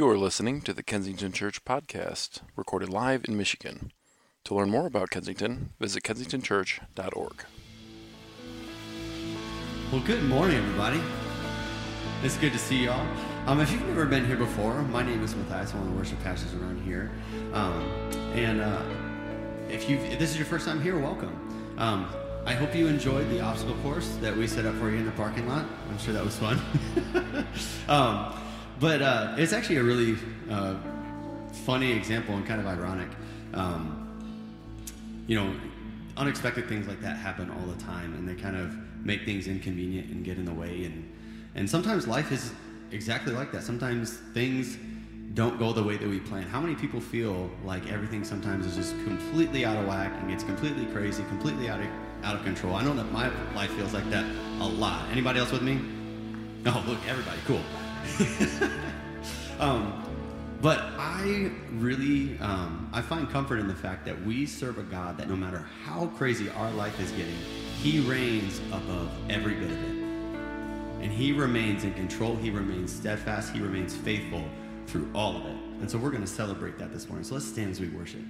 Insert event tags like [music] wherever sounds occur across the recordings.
You're listening to the Kensington Church Podcast, recorded live in Michigan. To learn more about Kensington, visit kensingtonchurch.org. Well, good morning, everybody. It's good to see y'all. Um, if you've never been here before, my name is Matthias, one of the worship pastors around here. Um, and uh, if you this is your first time here, welcome. Um, I hope you enjoyed the obstacle course that we set up for you in the parking lot. I'm sure that was fun. [laughs] but uh, it's actually a really uh, funny example and kind of ironic. Um, you know, unexpected things like that happen all the time, and they kind of make things inconvenient and get in the way. And and sometimes life is exactly like that. Sometimes things don't go the way that we plan. How many people feel like everything sometimes is just completely out of whack and gets completely crazy, completely out of out of control? I know that my life feels like that a lot. Anybody else with me? Oh, look, everybody, cool. [laughs] um, but I really, um, I find comfort in the fact that we serve a God that no matter how crazy our life is getting, He reigns above every bit of it. And He remains in control, He remains steadfast, He remains faithful through all of it. And so we're going to celebrate that this morning. So let's stand as we worship.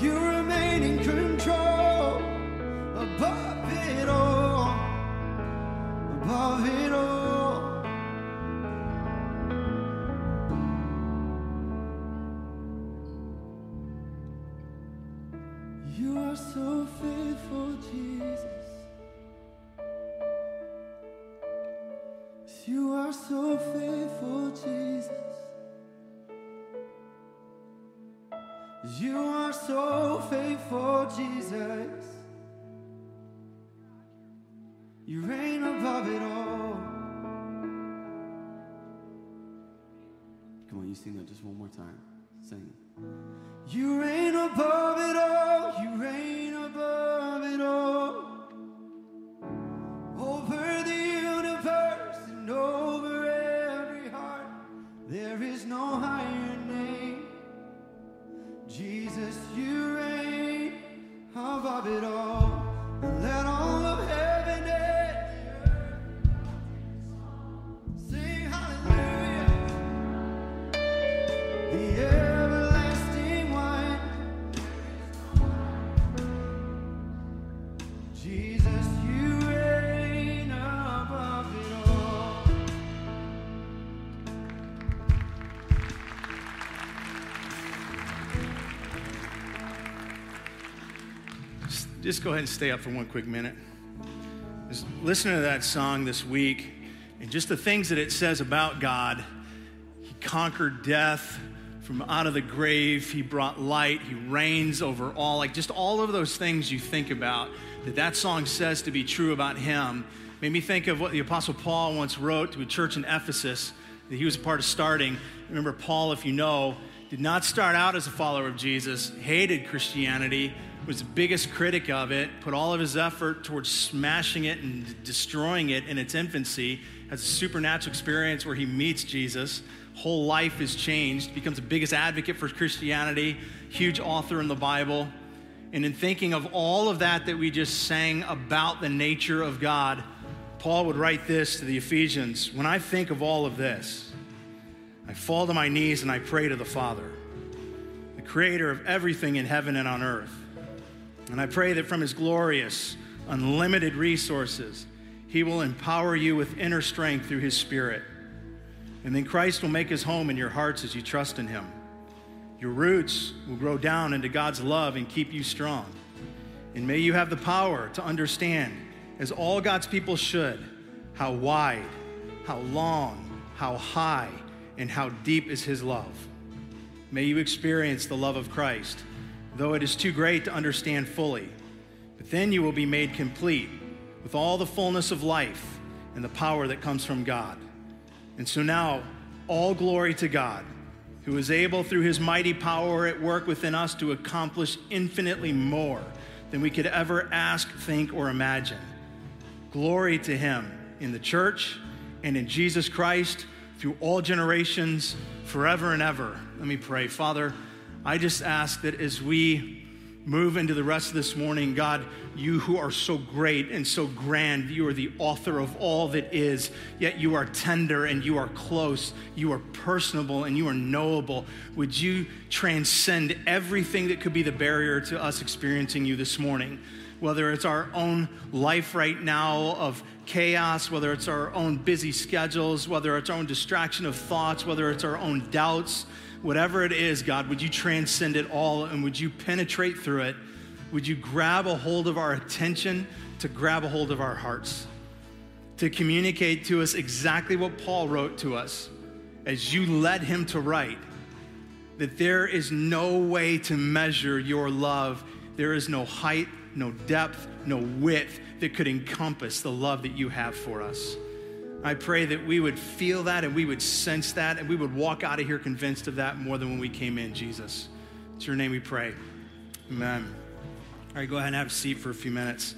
You remain in control above it all. Above it all. Sing that just one more time. Sing. You reign above just go ahead and stay up for one quick minute. Just listening to that song this week and just the things that it says about God. He conquered death from out of the grave. He brought light. He reigns over all. Like just all of those things you think about that that song says to be true about him made me think of what the Apostle Paul once wrote to a church in Ephesus that he was a part of starting. Remember, Paul, if you know, did not start out as a follower of Jesus, hated Christianity, was the biggest critic of it, put all of his effort towards smashing it and destroying it in its infancy, has a supernatural experience where he meets Jesus, whole life is changed, becomes the biggest advocate for Christianity, huge author in the Bible. And in thinking of all of that that we just sang about the nature of God, Paul would write this to the Ephesians When I think of all of this, I fall to my knees and I pray to the Father, the creator of everything in heaven and on earth. And I pray that from his glorious, unlimited resources, he will empower you with inner strength through his Spirit. And then Christ will make his home in your hearts as you trust in him. Your roots will grow down into God's love and keep you strong. And may you have the power to understand, as all God's people should, how wide, how long, how high, and how deep is his love. May you experience the love of Christ, though it is too great to understand fully. But then you will be made complete with all the fullness of life and the power that comes from God. And so now, all glory to God, who is able through his mighty power at work within us to accomplish infinitely more than we could ever ask, think, or imagine. Glory to him in the church and in Jesus Christ through all generations, forever and ever. Let me pray. Father, I just ask that as we move into the rest of this morning, God, you who are so great and so grand, you are the author of all that is, yet you are tender and you are close, you are personable and you are knowable. Would you transcend everything that could be the barrier to us experiencing you this morning? Whether it's our own life right now of chaos, whether it's our own busy schedules, whether it's our own distraction of thoughts, whether it's our own doubts, whatever it is, God, would you transcend it all and would you penetrate through it? Would you grab a hold of our attention to grab a hold of our hearts? To communicate to us exactly what Paul wrote to us as you led him to write that there is no way to measure your love. There is no height, no depth, no width that could encompass the love that you have for us. I pray that we would feel that and we would sense that and we would walk out of here convinced of that more than when we came in, Jesus. It's your name we pray. Amen. All right, go ahead and have a seat for a few minutes.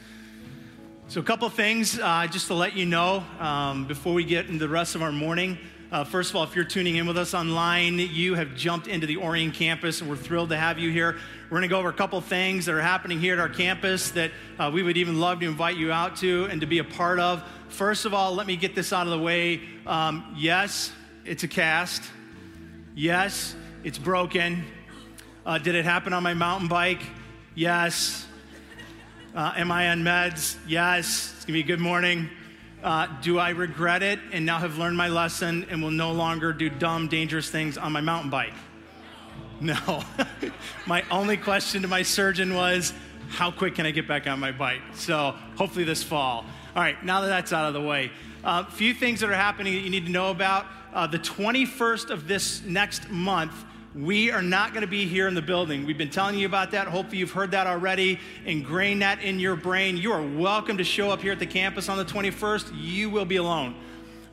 So, a couple things uh, just to let you know um, before we get into the rest of our morning. Uh, first of all, if you're tuning in with us online, you have jumped into the Orion campus, and we're thrilled to have you here. We're going to go over a couple things that are happening here at our campus that uh, we would even love to invite you out to and to be a part of. First of all, let me get this out of the way. Um, yes, it's a cast. Yes, it's broken. Uh, did it happen on my mountain bike? Yes. Uh, am I on meds? Yes. It's going to be a good morning. Uh, do I regret it and now have learned my lesson and will no longer do dumb, dangerous things on my mountain bike? No. [laughs] my only question to my surgeon was, how quick can I get back on my bike? So hopefully this fall. All right, now that that's out of the way, a uh, few things that are happening that you need to know about. Uh, the 21st of this next month, we are not going to be here in the building. We've been telling you about that. Hopefully, you've heard that already. Ingrain that in your brain. You are welcome to show up here at the campus on the 21st. You will be alone.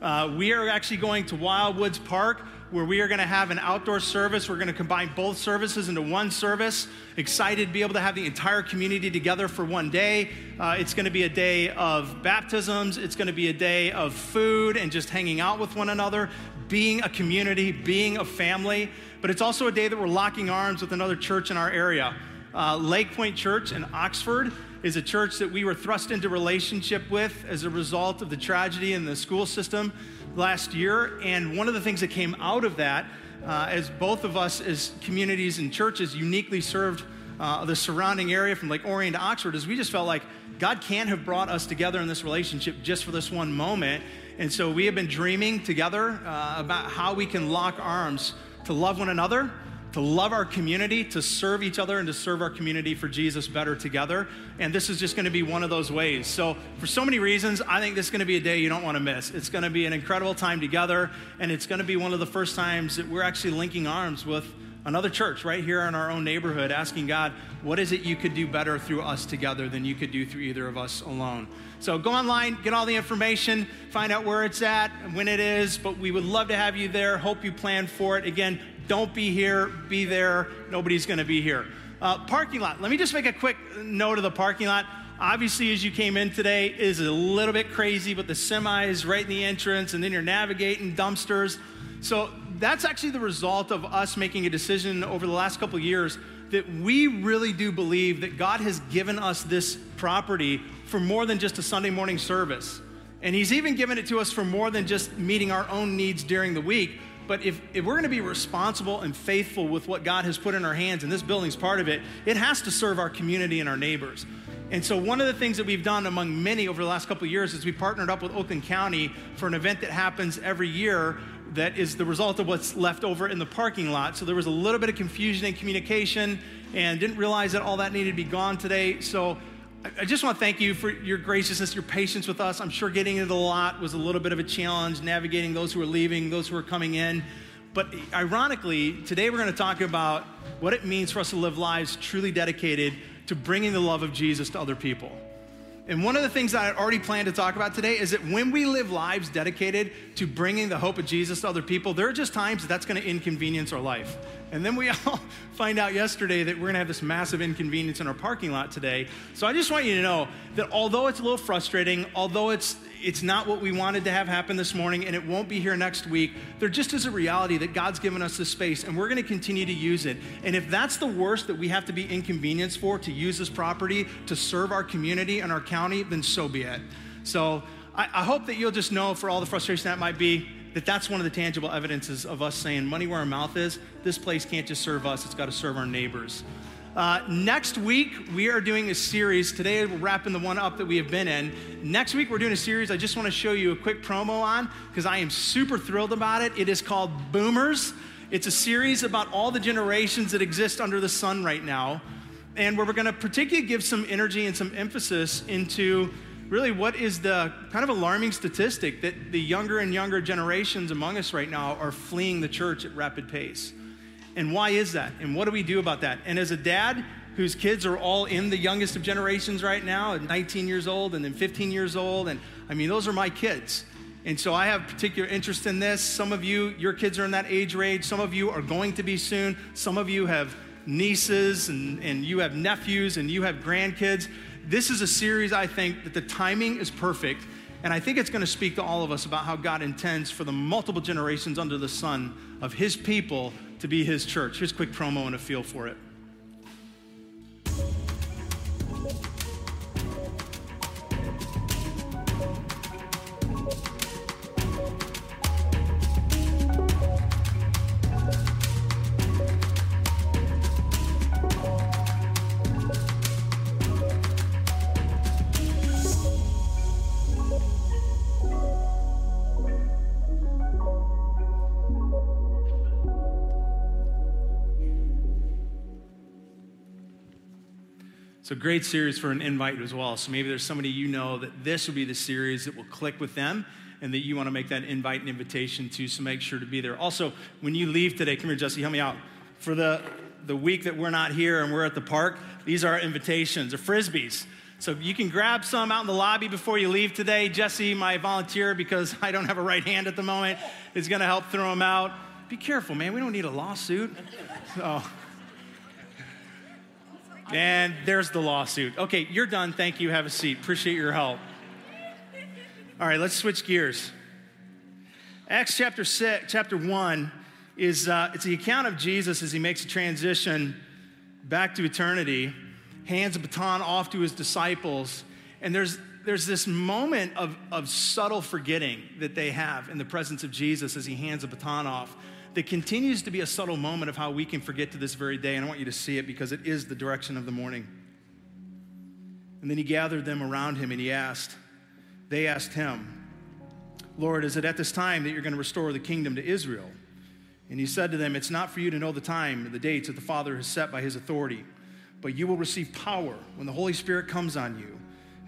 Uh, we are actually going to Wildwoods Park where we are going to have an outdoor service. We're going to combine both services into one service. Excited to be able to have the entire community together for one day. Uh, it's going to be a day of baptisms, it's going to be a day of food and just hanging out with one another, being a community, being a family but it's also a day that we're locking arms with another church in our area. Uh, Lake Point Church in Oxford is a church that we were thrust into relationship with as a result of the tragedy in the school system last year. And one of the things that came out of that, uh, as both of us as communities and churches uniquely served uh, the surrounding area from Lake Orion to Oxford, is we just felt like God can't have brought us together in this relationship just for this one moment. And so we have been dreaming together uh, about how we can lock arms to love one another, to love our community, to serve each other, and to serve our community for Jesus better together. And this is just going to be one of those ways. So, for so many reasons, I think this is going to be a day you don't want to miss. It's going to be an incredible time together, and it's going to be one of the first times that we're actually linking arms with another church right here in our own neighborhood, asking God, what is it you could do better through us together than you could do through either of us alone? So go online, get all the information, find out where it's at, when it is. But we would love to have you there. Hope you plan for it. Again, don't be here, be there. Nobody's going to be here. Uh, parking lot. Let me just make a quick note of the parking lot. Obviously, as you came in today, is a little bit crazy, but the semi is right in the entrance, and then you're navigating dumpsters. So that's actually the result of us making a decision over the last couple years that we really do believe that God has given us this property for more than just a Sunday morning service. And He's even given it to us for more than just meeting our own needs during the week. But if, if we're going to be responsible and faithful with what God has put in our hands, and this building's part of it, it has to serve our community and our neighbors. And so, one of the things that we've done among many over the last couple years is we partnered up with Oakland County for an event that happens every year that is the result of what's left over in the parking lot. So, there was a little bit of confusion in communication and didn't realize that all that needed to be gone today. So, I just want to thank you for your graciousness, your patience with us. I'm sure getting into the lot was a little bit of a challenge, navigating those who are leaving, those who are coming in. But ironically, today we're going to talk about what it means for us to live lives truly dedicated to bringing the love of Jesus to other people. And one of the things that I already planned to talk about today is that when we live lives dedicated to bringing the hope of Jesus to other people, there are just times that that's going to inconvenience our life. And then we [laughs] all find out yesterday that we're going to have this massive inconvenience in our parking lot today. So I just want you to know that although it's a little frustrating, although it's it's not what we wanted to have happen this morning and it won't be here next week, there just is a reality that God's given us this space and we're going to continue to use it. And if that's the worst that we have to be inconvenienced for to use this property to serve our community and our county, then so be it. So I, I hope that you'll just know for all the frustration that might be, that that's one of the tangible evidences of us saying money where our mouth is this place can't just serve us it's got to serve our neighbors uh, next week we are doing a series. Today we're wrapping the one up that we have been in. Next week we're doing a series i just want to show you a quick promo on because i am super thrilled about it. It is called boomers. It's a series about all the generations that exist under the sun right now and where we're going to particularly give some energy and some emphasis into really what is the kind of alarming statistic that the younger and younger generations among us right now are fleeing the church at rapid pace. And why is that? And what do we do about that? And as a dad whose kids are all in the youngest of generations right now, at 19 years old and then 15 years old, and I mean, those are my kids. And so I have particular interest in this. Some of you, your kids are in that age range. Some of you are going to be soon. Some of you have nieces and, and you have nephews and you have grandkids This is a series I think that the timing is perfect. And I think it's going to speak to all of us about how God intends for the multiple generations under the sun of his people to be his church. Here's a quick promo and a feel for it. A great series for an invite as well. So maybe there's somebody you know that this will be the series that will click with them and that you want to make that invite and invitation to. So make sure to be there. Also, when you leave today, come here, Jesse, help me out. For the, the week that we're not here and we're at the park, these are invitations or frisbees. So you can grab some out in the lobby before you leave today. Jesse, my volunteer, because [laughs] I don't have a right hand at the moment, is going to help throw them out. Be careful, man. We don't need a lawsuit. So. And there's the lawsuit. Okay, you're done. Thank you. Have a seat. Appreciate your help. All right, let's switch gears. Acts chapter six, chapter one is uh, it's the account of Jesus as he makes a transition back to eternity, hands a baton off to his disciples, and there's there's this moment of, of subtle forgetting that they have in the presence of Jesus as he hands a baton off that continues to be a subtle moment of how we can forget to this very day. And I want you to see it because it is the direction of the morning. And then he gathered them around him and he asked, they asked him, Lord, is it at this time that you're going to restore the kingdom to Israel? And he said to them, It's not for you to know the time or the dates that the Father has set by his authority, but you will receive power when the Holy Spirit comes on you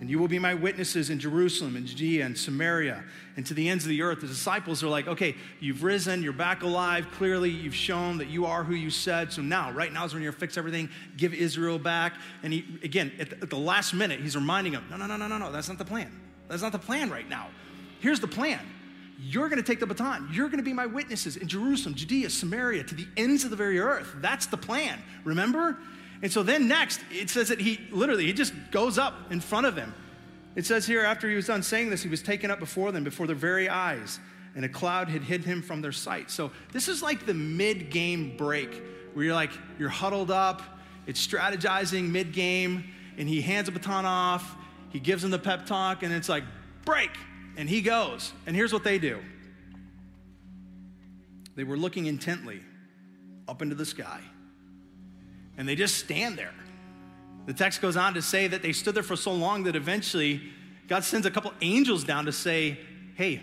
and you will be my witnesses in Jerusalem and Judea and Samaria and to the ends of the earth. The disciples are like, okay, you've risen, you're back alive. Clearly, you've shown that you are who you said. So now, right now is when you're going to fix everything, give Israel back. And he, again, at the, at the last minute, he's reminding them, no, no, no, no, no, no, that's not the plan. That's not the plan right now. Here's the plan. You're going to take the baton. You're going to be my witnesses in Jerusalem, Judea, Samaria, to the ends of the very earth. That's the plan. Remember? And so then next, it says that he literally, he just goes up in front of them. It says here, after he was done saying this, he was taken up before them, before their very eyes, and a cloud had hid him from their sight. So this is like the mid game break where you're like, you're huddled up, it's strategizing mid game, and he hands a baton off, he gives them the pep talk, and it's like, break, and he goes. And here's what they do they were looking intently up into the sky and they just stand there. The text goes on to say that they stood there for so long that eventually God sends a couple angels down to say, Hey,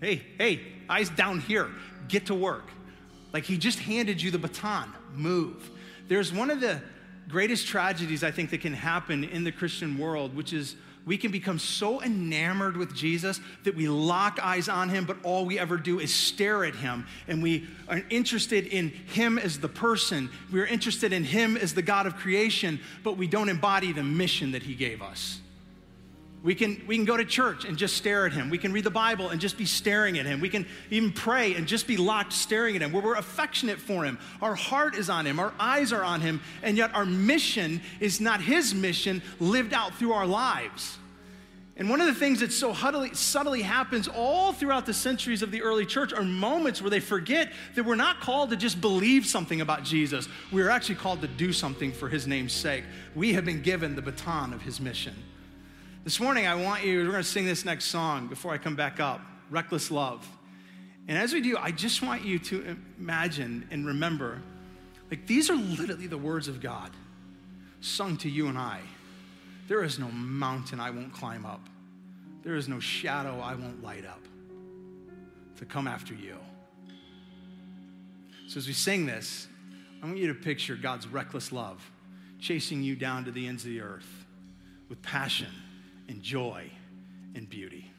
hey, hey, eyes down here, get to work. Like he just handed you the baton, move. There's one of the greatest tragedies I think that can happen in the Christian world, which is we can become so enamored with Jesus that we lock eyes on him, but all we ever do is stare at him. And we are interested in him as the person. We're interested in him as the God of creation, but we don't embody the mission that he gave us. We can, we can go to church and just stare at him. We can read the Bible and just be staring at him. We can even pray and just be locked staring at him, where we're affectionate for him. Our heart is on him, our eyes are on him, and yet our mission is not his mission lived out through our lives. And one of the things that so subtly, happens all throughout the centuries of the early church are moments where they forget that we're not called to just believe something about Jesus. We're actually called to do something for his name's sake. We have been given the baton of his mission. This morning, I want you, we're going to sing this next song before I come back up Reckless Love. And as we do, I just want you to imagine and remember like these are literally the words of God sung to you and I. There is no mountain I won't climb up, there is no shadow I won't light up to come after you. So as we sing this, I want you to picture God's reckless love chasing you down to the ends of the earth with passion and joy and beauty.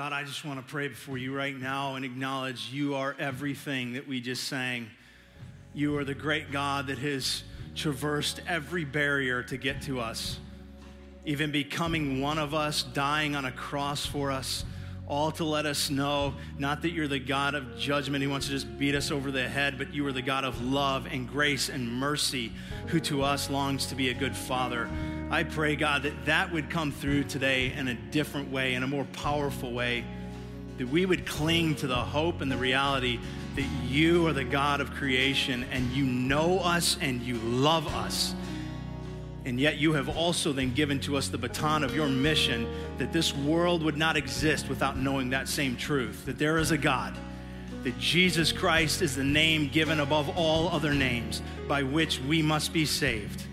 God, I just want to pray before you right now and acknowledge you are everything that we just sang. You are the great God that has traversed every barrier to get to us, even becoming one of us, dying on a cross for us all to let us know not that you're the God of judgment who wants to just beat us over the head, but you are the God of love and grace and mercy who to us longs to be a good father. I pray, God, that that would come through today in a different way, in a more powerful way, that we would cling to the hope and the reality that you are the God of creation and you know us and you love us. And yet you have also then given to us the baton of your mission that this world would not exist without knowing that same truth that there is a God, that Jesus Christ is the name given above all other names by which we must be saved,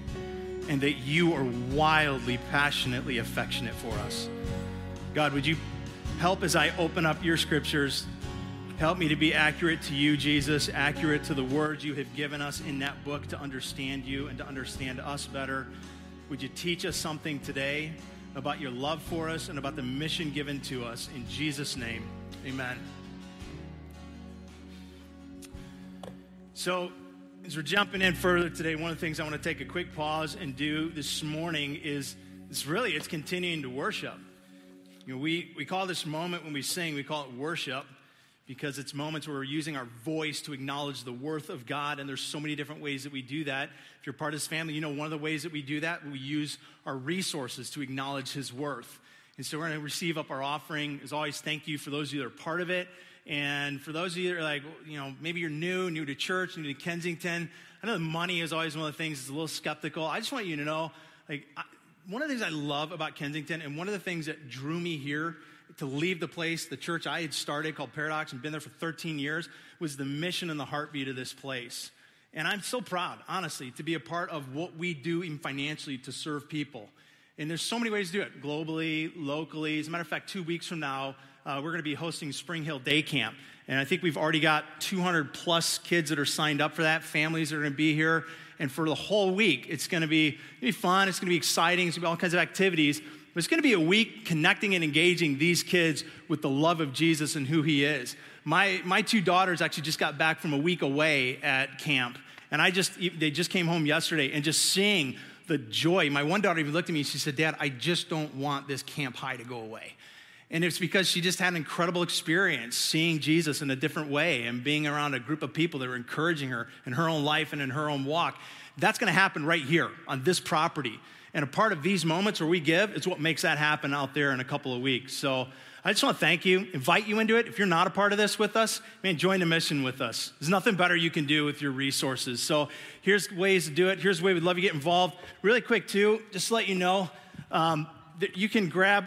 and that you are wildly, passionately affectionate for us. God, would you help as I open up your scriptures Help me to be accurate to you, Jesus, accurate to the words you have given us in that book to understand you and to understand us better. Would you teach us something today about your love for us and about the mission given to us? In Jesus' name, amen. So, as we're jumping in further today, one of the things I want to take a quick pause and do this morning is it's really it's continuing to worship. You know, we, we call this moment when we sing, we call it worship because it's moments where we're using our voice to acknowledge the worth of God, and there's so many different ways that we do that. If you're part of this family, you know one of the ways that we do that, we use our resources to acknowledge His worth. And so we're going to receive up our offering. As always, thank you for those of you that are part of it. And for those of you that are like, you know, maybe you're new, new to church, new to Kensington. I know the money is always one of the things that's a little skeptical. I just want you to know, like, I, one of the things I love about Kensington, and one of the things that drew me here to leave the place, the church I had started called Paradox and been there for 13 years, was the mission and the heartbeat of this place. And I'm so proud, honestly, to be a part of what we do even financially to serve people. And there's so many ways to do it globally, locally. As a matter of fact, two weeks from now, uh, we're going to be hosting Spring Hill Day Camp. And I think we've already got 200 plus kids that are signed up for that. Families are going to be here. And for the whole week, it's going to be, be fun. It's going to be exciting. It's going to be all kinds of activities. But it's going to be a week connecting and engaging these kids with the love of Jesus and who he is. My, my two daughters actually just got back from a week away at camp. And I just, they just came home yesterday and just seeing the joy. My one daughter even looked at me and she said, Dad, I just don't want this camp high to go away. And it's because she just had an incredible experience seeing Jesus in a different way and being around a group of people that were encouraging her in her own life and in her own walk. That's going to happen right here on this property. And a part of these moments where we give is what makes that happen out there in a couple of weeks. So I just want to thank you, invite you into it. If you're not a part of this with us, man, join the mission with us. There's nothing better you can do with your resources. So here's ways to do it. Here's the way we'd love you to get involved. Really quick, too, just to let you know um, that you can grab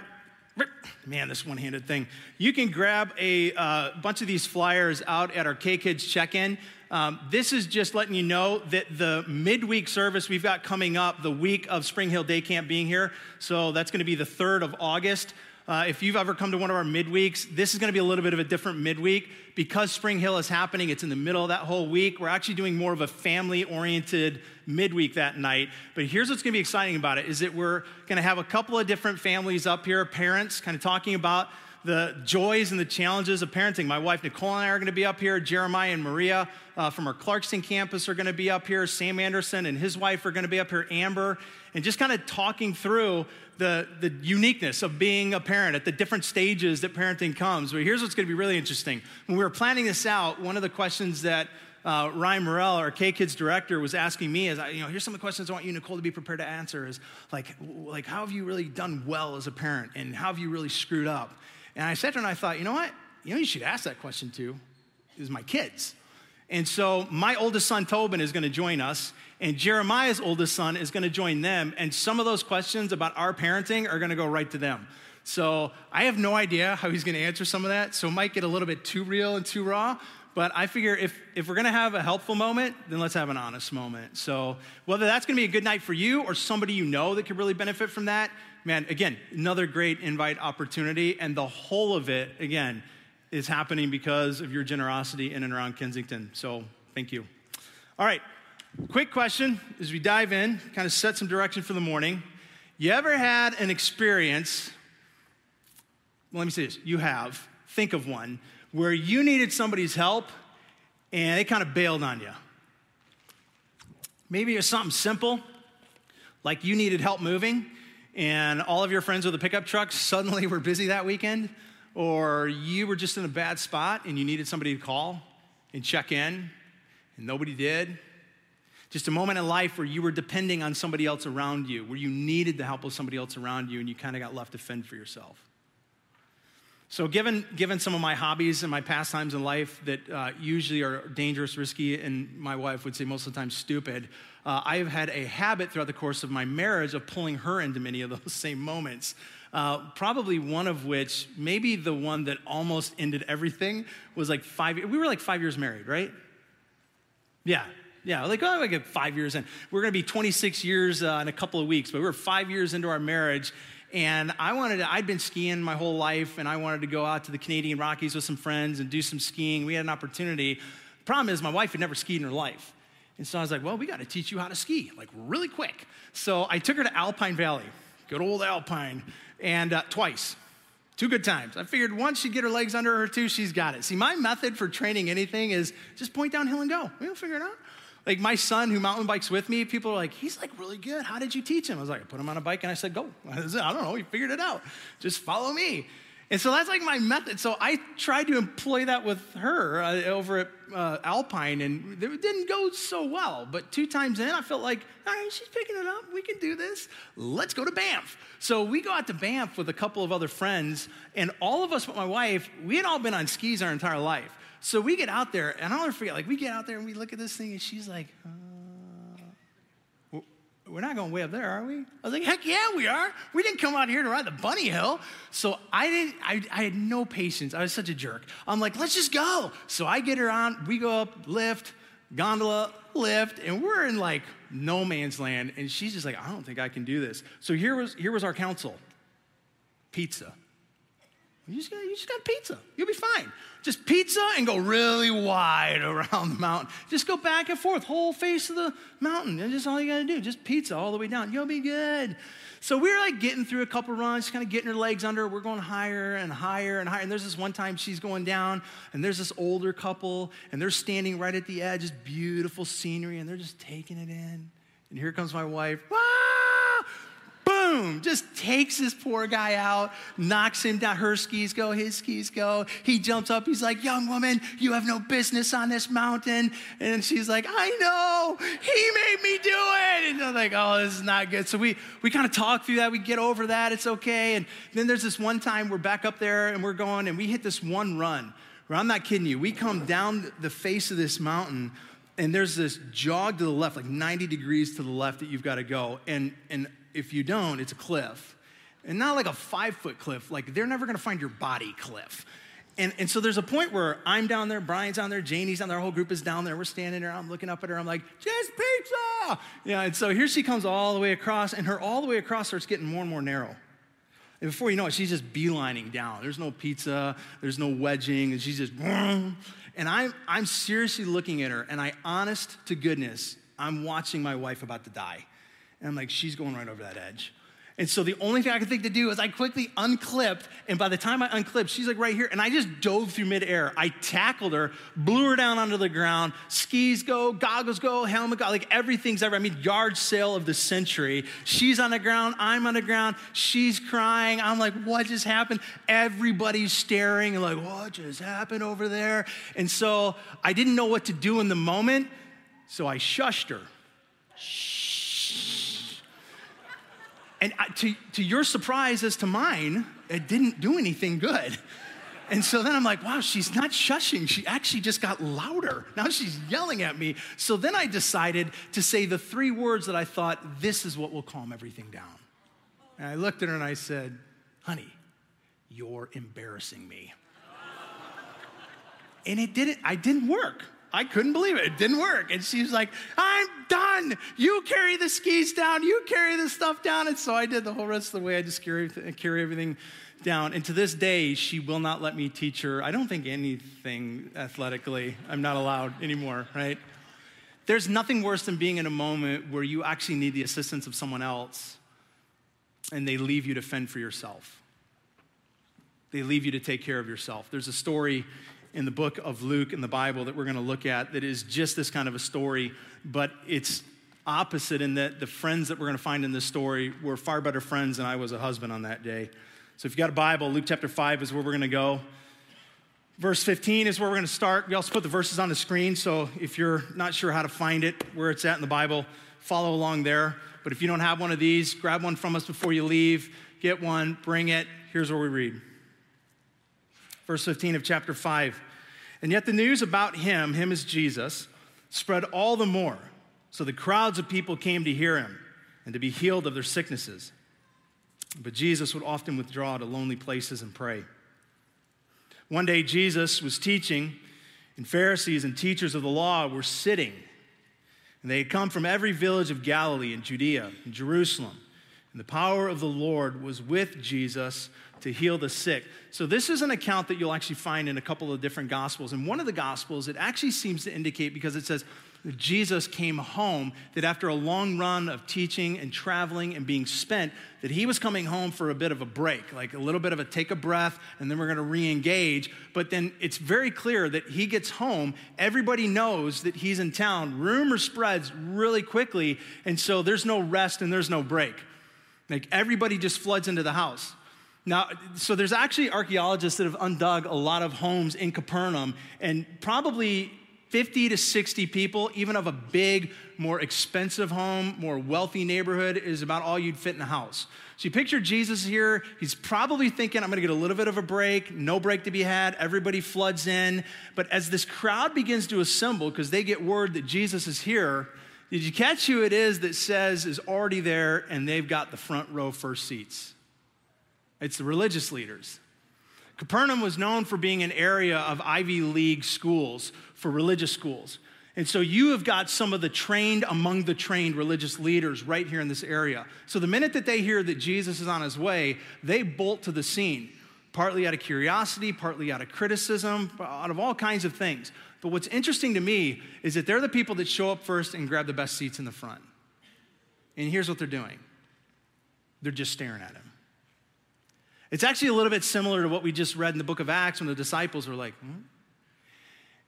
[coughs] man, this one handed thing. You can grab a uh, bunch of these flyers out at our K Kids check in. Um, this is just letting you know that the midweek service we've got coming up, the week of Spring Hill Day Camp being here, so that's going to be the 3rd of August. Uh, if you've ever come to one of our midweeks, this is going to be a little bit of a different midweek. Because Spring Hill is happening, it's in the middle of that whole week. We're actually doing more of a family oriented midweek that night. But here's what's going to be exciting about it is that we're going to have a couple of different families up here, parents kind of talking about the joys and the challenges of parenting. My wife Nicole and I are going to be up here. Jeremiah and Maria uh, from our Clarkston campus are going to be up here. Sam Anderson and his wife are going to be up here. Amber, and just kind of talking through the, the uniqueness of being a parent at the different stages that parenting comes. But here's what's going to be really interesting. When we were planning this out, one of the questions that uh, Ryan Morell, our K Kids director, was asking me, "Is you know, here's some of the questions I want you, Nicole, to be prepared to answer is like, like, how have you really done well as a parent and how have you really screwed up? And I sat there and I thought, you know what? You know, you should ask that question to is my kids. And so my oldest son, Tobin, is going to join us, and Jeremiah's oldest son is going to join them. And some of those questions about our parenting are going to go right to them. So I have no idea how he's going to answer some of that. So it might get a little bit too real and too raw. But I figure if, if we're going to have a helpful moment, then let's have an honest moment. So whether that's going to be a good night for you or somebody you know that could really benefit from that, man, again, another great invite opportunity. And the whole of it, again, is happening because of your generosity in and around Kensington. So thank you. All right, quick question as we dive in, kind of set some direction for the morning. You ever had an experience let me say this you have, think of one, where you needed somebody's help and they kind of bailed on you. Maybe it's something simple, like you needed help moving, and all of your friends with a pickup truck [laughs] suddenly were busy that weekend, or you were just in a bad spot and you needed somebody to call and check in, and nobody did. Just a moment in life where you were depending on somebody else around you, where you needed the help of somebody else around you, and you kind of got left to fend for yourself. So, given, given some of my hobbies and my pastimes in life that uh, usually are dangerous, risky, and my wife would say most of the time stupid, uh, I have had a habit throughout the course of my marriage of pulling her into many of [laughs] those same moments. Uh, probably one of which, maybe the one that almost ended everything, was like five. We were like five years married, right? Yeah, yeah, like, oh, like five years in. We're going to be 26 years uh, in a couple of weeks, but we were five years into our marriage, and I wanted to, I'd been skiing my whole life, and I wanted to go out to the Canadian Rockies with some friends and do some skiing. We had an opportunity. Problem is, my wife had never skied in her life. And so I was like, well, we got to teach you how to ski, like really quick. So I took her to Alpine Valley, good old Alpine, and uh, twice. Two good times. I figured once she'd get her legs under her too, she's got it. See, my method for training anything is just point downhill and go. We'll figure it out. Like my son who mountain bikes with me, people are like, he's like really good. How did you teach him? I was like, I put him on a bike and I said, go. [laughs] I don't know. He figured it out. Just follow me. And so that's like my method. So I tried to employ that with her uh, over at uh, Alpine, and it didn't go so well. But two times in, I felt like, all right, she's picking it up. We can do this. Let's go to Banff. So we go out to Banff with a couple of other friends, and all of us but my wife, we had all been on skis our entire life. So we get out there, and I'll never forget, like, we get out there and we look at this thing, and she's like, uh, we're not going way up there, are we? I was like, heck yeah, we are. We didn't come out here to ride the bunny hill. So I didn't, I, I had no patience. I was such a jerk. I'm like, let's just go. So I get her on, we go up, lift, gondola, lift, and we're in like no man's land. And she's just like, I don't think I can do this. So here was, here was our counsel pizza. You just, got, you just got pizza. You'll be fine. Just pizza and go really wide [laughs] around the mountain. Just go back and forth, whole face of the mountain. That's just all you got to do. Just pizza all the way down. You'll be good. So we are like getting through a couple runs, kind of getting her legs under. We're going higher and higher and higher. And there's this one time she's going down, and there's this older couple, and they're standing right at the edge, just beautiful scenery, and they're just taking it in. And here comes my wife. Ah! Boom, just takes this poor guy out, knocks him down. Her skis go, his skis go. He jumps up. He's like, Young woman, you have no business on this mountain. And she's like, I know. He made me do it. And I'm like, Oh, this is not good. So we, we kind of talk through that. We get over that. It's okay. And then there's this one time we're back up there and we're going and we hit this one run where I'm not kidding you. We come down the face of this mountain and there's this jog to the left, like 90 degrees to the left that you've got to go. And, and if you don't, it's a cliff. And not like a five foot cliff, like they're never gonna find your body cliff. And, and so there's a point where I'm down there, Brian's down there, Janie's down there, our whole group is down there. We're standing there, I'm looking up at her, I'm like, just pizza! Yeah, and so here she comes all the way across, and her all the way across starts getting more and more narrow. And before you know it, she's just beelining down. There's no pizza, there's no wedging, and she's just, [laughs] and I'm, I'm seriously looking at her, and I, honest to goodness, I'm watching my wife about to die. And I'm like, she's going right over that edge. And so the only thing I could think to do is I quickly unclipped. And by the time I unclipped, she's like right here. And I just dove through midair. I tackled her, blew her down onto the ground. Skis go, goggles go, helmet go, like everything's ever. I mean, yard sale of the century. She's on the ground, I'm on the ground. She's crying. I'm like, what just happened? Everybody's staring and like, what just happened over there? And so I didn't know what to do in the moment. So I shushed her. Shh and to, to your surprise, as to mine, it didn't do anything good. And so then I'm like, wow, she's not shushing. She actually just got louder. Now she's yelling at me. So then I decided to say the three words that I thought, this is what will calm everything down. And I looked at her and I said, honey, you're embarrassing me. and it didn't, I didn't work. I couldn't believe it. It didn't work. And she was like, I'm done. You carry the skis down. You carry the stuff down. And so I did the whole rest of the way. I just carry, carry everything down. And to this day, she will not let me teach her, I don't think anything athletically. I'm not allowed anymore, right? There's nothing worse than being in a moment where you actually need the assistance of someone else and they leave you to fend for yourself. they leave you to take care of yourself. There's a story in the book of Luke in the Bible that we're going to look at that is just this kind of a story, but it's opposite in that the friends that we're going to find in this story were far better friends than I was a husband on that day. So if you've got a Bible, Luke chapter 5 is where we're going to go. Verse 15 is where we're going to start. We also put the verses on the screen, so if you're not sure how to find it, where it's at in the Bible, follow along there. But if you don't have one of these, grab one from us before you leave. Get one, bring it. Here's where we read. Verse 15 of chapter 5. And yet the news about him, him is Jesus, spread all the more. So the crowds of people came to hear him and to be healed of their sicknesses. But Jesus would often withdraw to lonely places and pray. One day, Jesus was teaching, and Pharisees and teachers of the law were sitting. And they had come from every village of Galilee and Judea and Jerusalem. And the power of the Lord was with Jesus to heal the sick. So, this is an account that you'll actually find in a couple of different gospels. And one of the gospels, it actually seems to indicate because it says, Jesus came home, that after a long run of teaching and traveling and being spent, that he was coming home for a bit of a break, like a little bit of a take a breath, and then we're to re engage. But then it's very clear that he gets home. Everybody knows that he's in town. Rumor spreads really quickly, and so there's no rest and there's no break. Like everybody just floods into the house. Now, so there's actually archaeologists that have undug a lot of homes in Capernaum, and probably 50 to 60 people, even of a big, more expensive home, more wealthy neighborhood, is about all you'd fit in a house. So you picture Jesus here. He's probably thinking, I'm going to get a little bit of a break, no break to be had. Everybody floods in. But as this crowd begins to assemble, because they get word that Jesus is here, did you catch who it is that says is already there and they've got the front row first seats? It's the religious leaders. Capernaum was known for being an area of Ivy League schools, for religious schools. And so you have got some of the trained among the trained religious leaders right here in this area. So the minute that they hear that Jesus is on his way, they bolt to the scene, partly out of curiosity, partly out of criticism, out of all kinds of things. But what's interesting to me is that they're the people that show up first and grab the best seats in the front. And here's what they're doing they're just staring at him. It's actually a little bit similar to what we just read in the book of Acts when the disciples were like, hmm?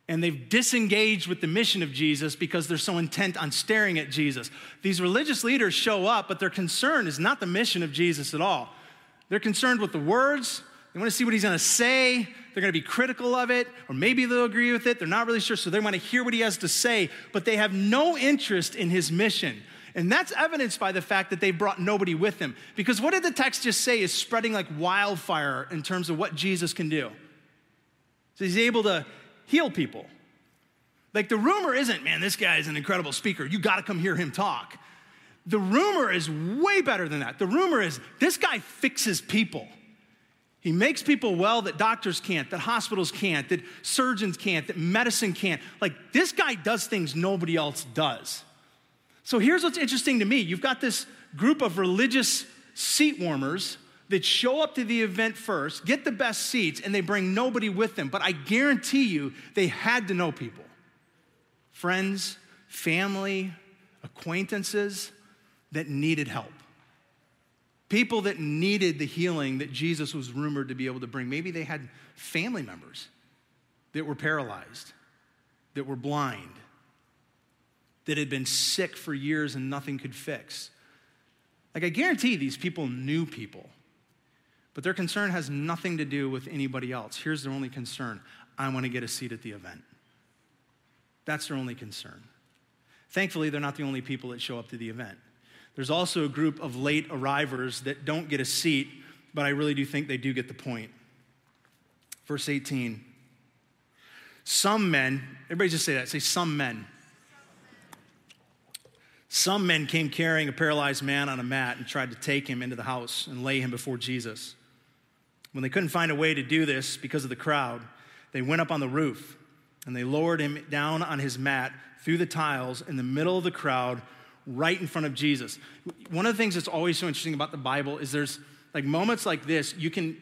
and they've disengaged with the mission of Jesus because they're so intent on staring at Jesus. These religious leaders show up, but their concern is not the mission of Jesus at all. They're concerned with the words, they want to see what he's going to say. They're going to be critical of it, or maybe they'll agree with it. They're not really sure, so they want to hear what he has to say, but they have no interest in his mission. And that's evidenced by the fact that they brought nobody with them. Because what did the text just say is spreading like wildfire in terms of what Jesus can do? So he's able to heal people. Like the rumor isn't, man, this guy is an incredible speaker. You got to come hear him talk. The rumor is way better than that. The rumor is this guy fixes people. He makes people well that doctors can't, that hospitals can't, that surgeons can't, that medicine can't. Like this guy does things nobody else does. So here's what's interesting to me you've got this group of religious seat warmers that show up to the event first, get the best seats, and they bring nobody with them. But I guarantee you, they had to know people friends, family, acquaintances that needed help. People that needed the healing that Jesus was rumored to be able to bring. Maybe they had family members that were paralyzed, that were blind, that had been sick for years and nothing could fix. Like, I guarantee these people knew people, but their concern has nothing to do with anybody else. Here's their only concern I want to get a seat at the event. That's their only concern. Thankfully, they're not the only people that show up to the event. There's also a group of late arrivers that don't get a seat, but I really do think they do get the point. Verse 18. Some men, everybody just say that, say some men. Some men came carrying a paralyzed man on a mat and tried to take him into the house and lay him before Jesus. When they couldn't find a way to do this because of the crowd, they went up on the roof and they lowered him down on his mat through the tiles in the middle of the crowd, right in front of Jesus. One of the things that's always so interesting about the Bible is there's like moments like this, you can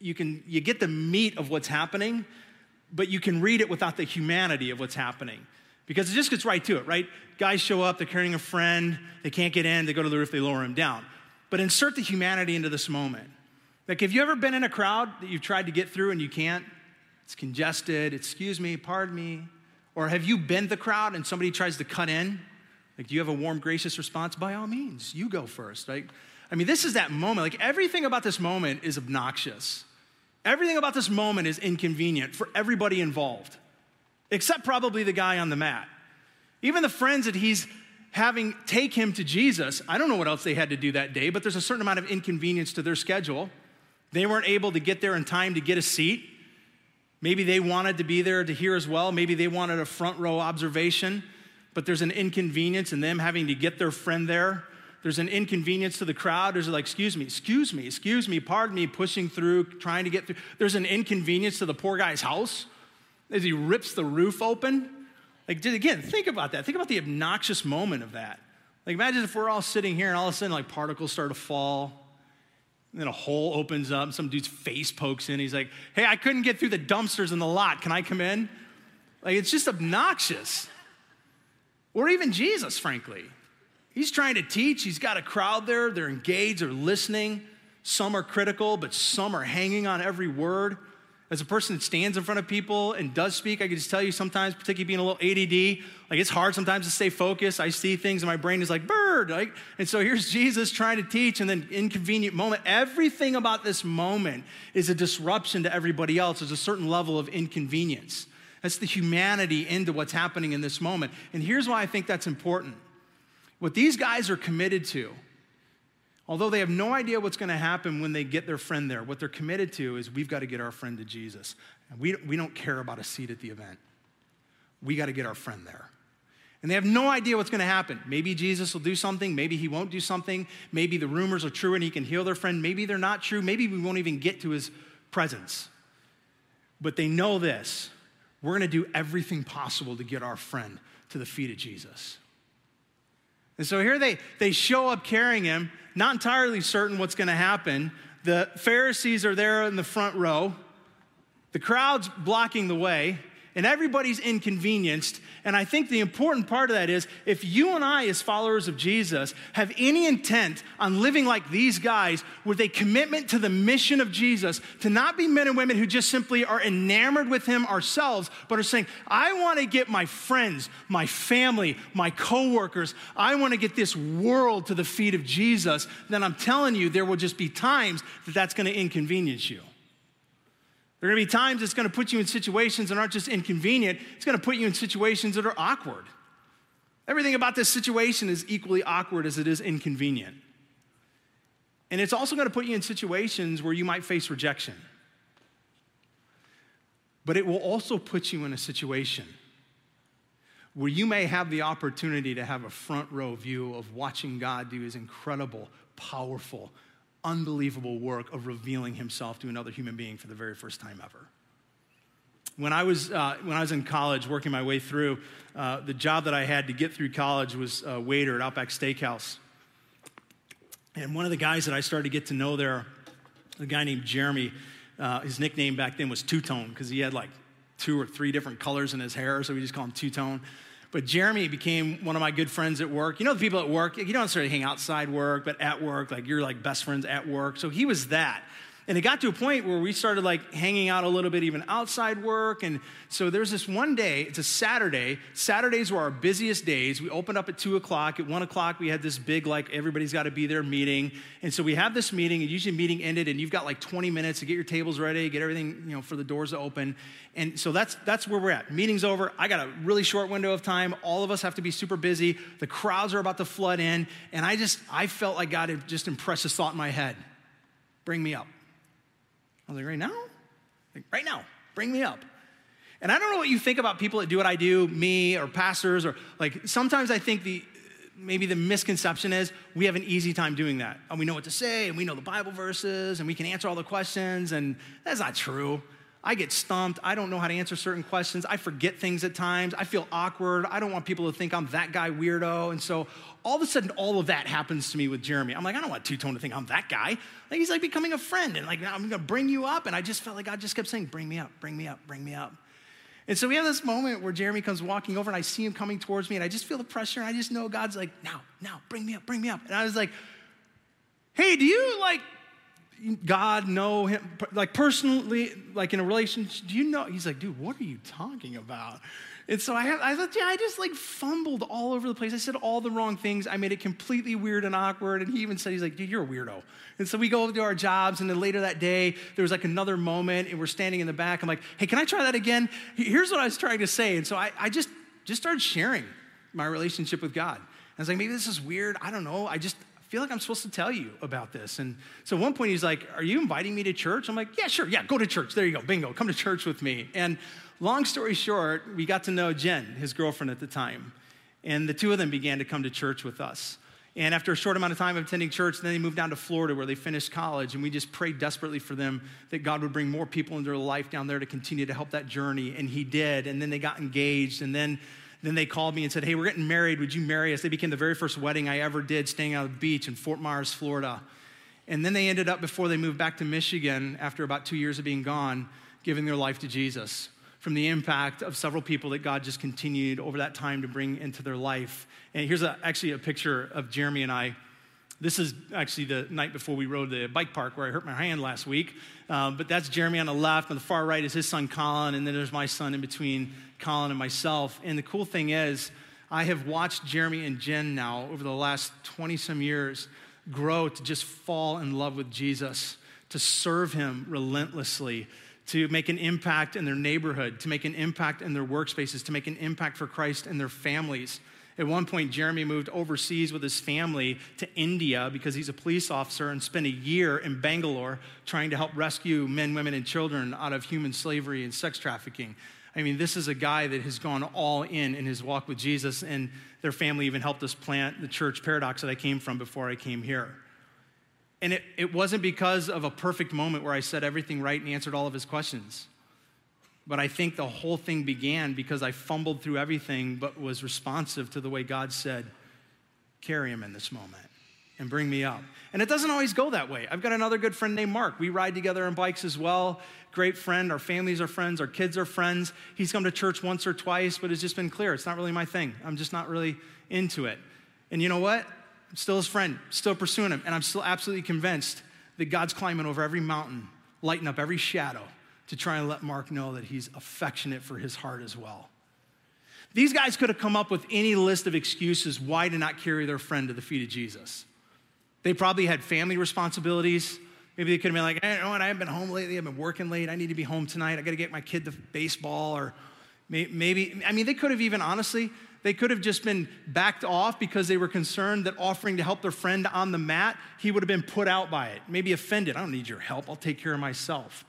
you can you get the meat of what's happening, but you can read it without the humanity of what's happening. Because it just gets right to it, right? Guys show up, they're carrying a friend, they can't get in, they go to the roof, they lower him down. But insert the humanity into this moment. Like, have you ever been in a crowd that you've tried to get through and you can't? It's congested. Excuse me, pardon me. Or have you been the crowd and somebody tries to cut in? Like, do you have a warm, gracious response? By all means, you go first. Right? I mean, this is that moment. Like, everything about this moment is obnoxious. Everything about this moment is inconvenient for everybody involved, except probably the guy on the mat. Even the friends that he's having take him to Jesus, I don't know what else they had to do that day, but there's a certain amount of inconvenience to their schedule. They weren't able to get there in time to get a seat. Maybe they wanted to be there to hear as well. Maybe they wanted a front row observation, but there's an inconvenience in them having to get their friend there. There's an inconvenience to the crowd. There's like, excuse me, excuse me, excuse me, pardon me, pushing through, trying to get through. There's an inconvenience to the poor guy's house as he rips the roof open. Like, again, think about that. Think about the obnoxious moment of that. Like, imagine if we're all sitting here and all of a sudden, like, particles start to fall and then a hole opens up, and some dude's face pokes in. He's like, hey, I couldn't get through the dumpsters in the lot. Can I come in? Like, it's just obnoxious. Or even Jesus, frankly. He's trying to teach. He's got a crowd there. They're engaged, they're listening. Some are critical, but some are hanging on every word. As a person that stands in front of people and does speak, I can just tell you sometimes, particularly being a little ADD, like it's hard sometimes to stay focused. I see things and my brain is like, bird. Like, and so here's Jesus trying to teach, and then inconvenient moment. Everything about this moment is a disruption to everybody else. There's a certain level of inconvenience. That's the humanity into what's happening in this moment. And here's why I think that's important. What these guys are committed to Although they have no idea what's going to happen when they get their friend there, what they're committed to is we've got to get our friend to Jesus. And we, we don't care about a seat at the event. We got to get our friend there. And they have no idea what's going to happen. Maybe Jesus will do something. Maybe he won't do something. Maybe the rumors are true and he can heal their friend. Maybe they're not true. Maybe we won't even get to his presence. But they know this we're going to do everything possible to get our friend to the feet of Jesus. And so here they, they show up carrying him not entirely certain what's going to happen. The Pharisees are there in the front row, the crowd's blocking the way, and everybody's inconvenienced. And I think the important part of that is if you and I, as followers of Jesus, have any intent on living like these guys with a commitment to the mission of Jesus, to not be men and women who just simply are enamored with Him ourselves, but are saying, I want to get my friends, my family, my coworkers, I want to get this world to the feet of Jesus, then I'm telling you, there will just be times that that's going to inconvenience you. There are going to be times it's going to put you in situations that aren't just inconvenient, it's going to put you in situations that are awkward. Everything about this situation is equally awkward as it is inconvenient. And it's also going to put you in situations where you might face rejection. But it will also put you in a situation where you may have the opportunity to have a front row view of watching God do his incredible, powerful, unbelievable work of revealing himself to another human being for the very first time ever. When I was, uh, when I was in college, working my way through, uh, the job that I had to get through college was a waiter at Outback Steakhouse. And one of the guys that I started to get to know there, a guy named Jeremy, uh, his nickname back then was Two Tone because he had like two or three different colors in his hair, so we just called him Two Tone. But Jeremy became one of my good friends at work. You know, the people at work, you don't necessarily hang outside work, but at work, like you're like best friends at work. So he was that. And it got to a point where we started like hanging out a little bit, even outside work. And so there's this one day, it's a Saturday. Saturdays were our busiest days. We opened up at two o'clock. At one o'clock, we had this big, like, everybody's got to be there meeting. And so we have this meeting, and usually meeting ended, and you've got like 20 minutes to get your tables ready, get everything, you know, for the doors to open. And so that's that's where we're at. Meeting's over. I got a really short window of time. All of us have to be super busy. The crowds are about to flood in. And I just, I felt like God had just impressed this thought in my head. Bring me up. I was like, right now? Like, right now, bring me up. And I don't know what you think about people that do what I do, me or pastors, or like sometimes I think the maybe the misconception is we have an easy time doing that. And we know what to say, and we know the Bible verses, and we can answer all the questions, and that's not true. I get stumped. I don't know how to answer certain questions. I forget things at times. I feel awkward. I don't want people to think I'm that guy weirdo. And so all of a sudden, all of that happens to me with Jeremy. I'm like, I don't want Two Tone to think I'm that guy. Like he's like becoming a friend, and like I'm gonna bring you up. And I just felt like God just kept saying, Bring me up, bring me up, bring me up. And so we have this moment where Jeremy comes walking over, and I see him coming towards me, and I just feel the pressure, and I just know God's like, Now, now, bring me up, bring me up. And I was like, Hey, do you like God, know him, like personally, like in a relationship? Do you know? He's like, dude, what are you talking about? And so I, have, I thought, yeah, I just like fumbled all over the place. I said all the wrong things. I made it completely weird and awkward. And he even said, he's like, dude, you're a weirdo. And so we go to our jobs. And then later that day, there was like another moment and we're standing in the back. I'm like, hey, can I try that again? Here's what I was trying to say. And so I, I just, just started sharing my relationship with God. I was like, maybe this is weird. I don't know. I just feel like I'm supposed to tell you about this. And so at one point he's like, Are you inviting me to church? I'm like, Yeah, sure. Yeah, go to church. There you go. Bingo. Come to church with me. And long story short, we got to know Jen, his girlfriend at the time. And the two of them began to come to church with us. And after a short amount of time of attending church, then they moved down to Florida where they finished college. And we just prayed desperately for them that God would bring more people into their life down there to continue to help that journey. And He did. And then they got engaged. And then then they called me and said, Hey, we're getting married. Would you marry us? They became the very first wedding I ever did, staying on the beach in Fort Myers, Florida. And then they ended up, before they moved back to Michigan, after about two years of being gone, giving their life to Jesus from the impact of several people that God just continued over that time to bring into their life. And here's a, actually a picture of Jeremy and I. This is actually the night before we rode the bike park where I hurt my hand last week. Um, but that's Jeremy on the left. On the far right is his son Colin, and then there's my son in between Colin and myself. And the cool thing is, I have watched Jeremy and Jen now over the last 20 some years grow to just fall in love with Jesus, to serve him relentlessly, to make an impact in their neighborhood, to make an impact in their workspaces, to make an impact for Christ and their families. At one point, Jeremy moved overseas with his family to India because he's a police officer and spent a year in Bangalore trying to help rescue men, women, and children out of human slavery and sex trafficking. I mean, this is a guy that has gone all in in his walk with Jesus, and their family even helped us plant the church paradox that I came from before I came here. And it, it wasn't because of a perfect moment where I said everything right and answered all of his questions. But I think the whole thing began because I fumbled through everything, but was responsive to the way God said, carry him in this moment and bring me up. And it doesn't always go that way. I've got another good friend named Mark. We ride together on bikes as well. Great friend. Our families are friends. Our kids are friends. He's come to church once or twice, but it's just been clear. It's not really my thing. I'm just not really into it. And you know what? I'm still his friend, still pursuing him. And I'm still absolutely convinced that God's climbing over every mountain, lighting up every shadow to try and let Mark know that he's affectionate for his heart as well. These guys could have come up with any list of excuses why to not carry their friend to the feet of Jesus. They probably had family responsibilities. Maybe they could have been like, hey, you know what, I haven't been home lately. I've been working late. I need to be home tonight. I got to get my kid to baseball. Or maybe, I mean, they could have even, honestly, they could have just been backed off because they were concerned that offering to help their friend on the mat, he would have been put out by it, maybe offended. I don't need your help. I'll take care of myself.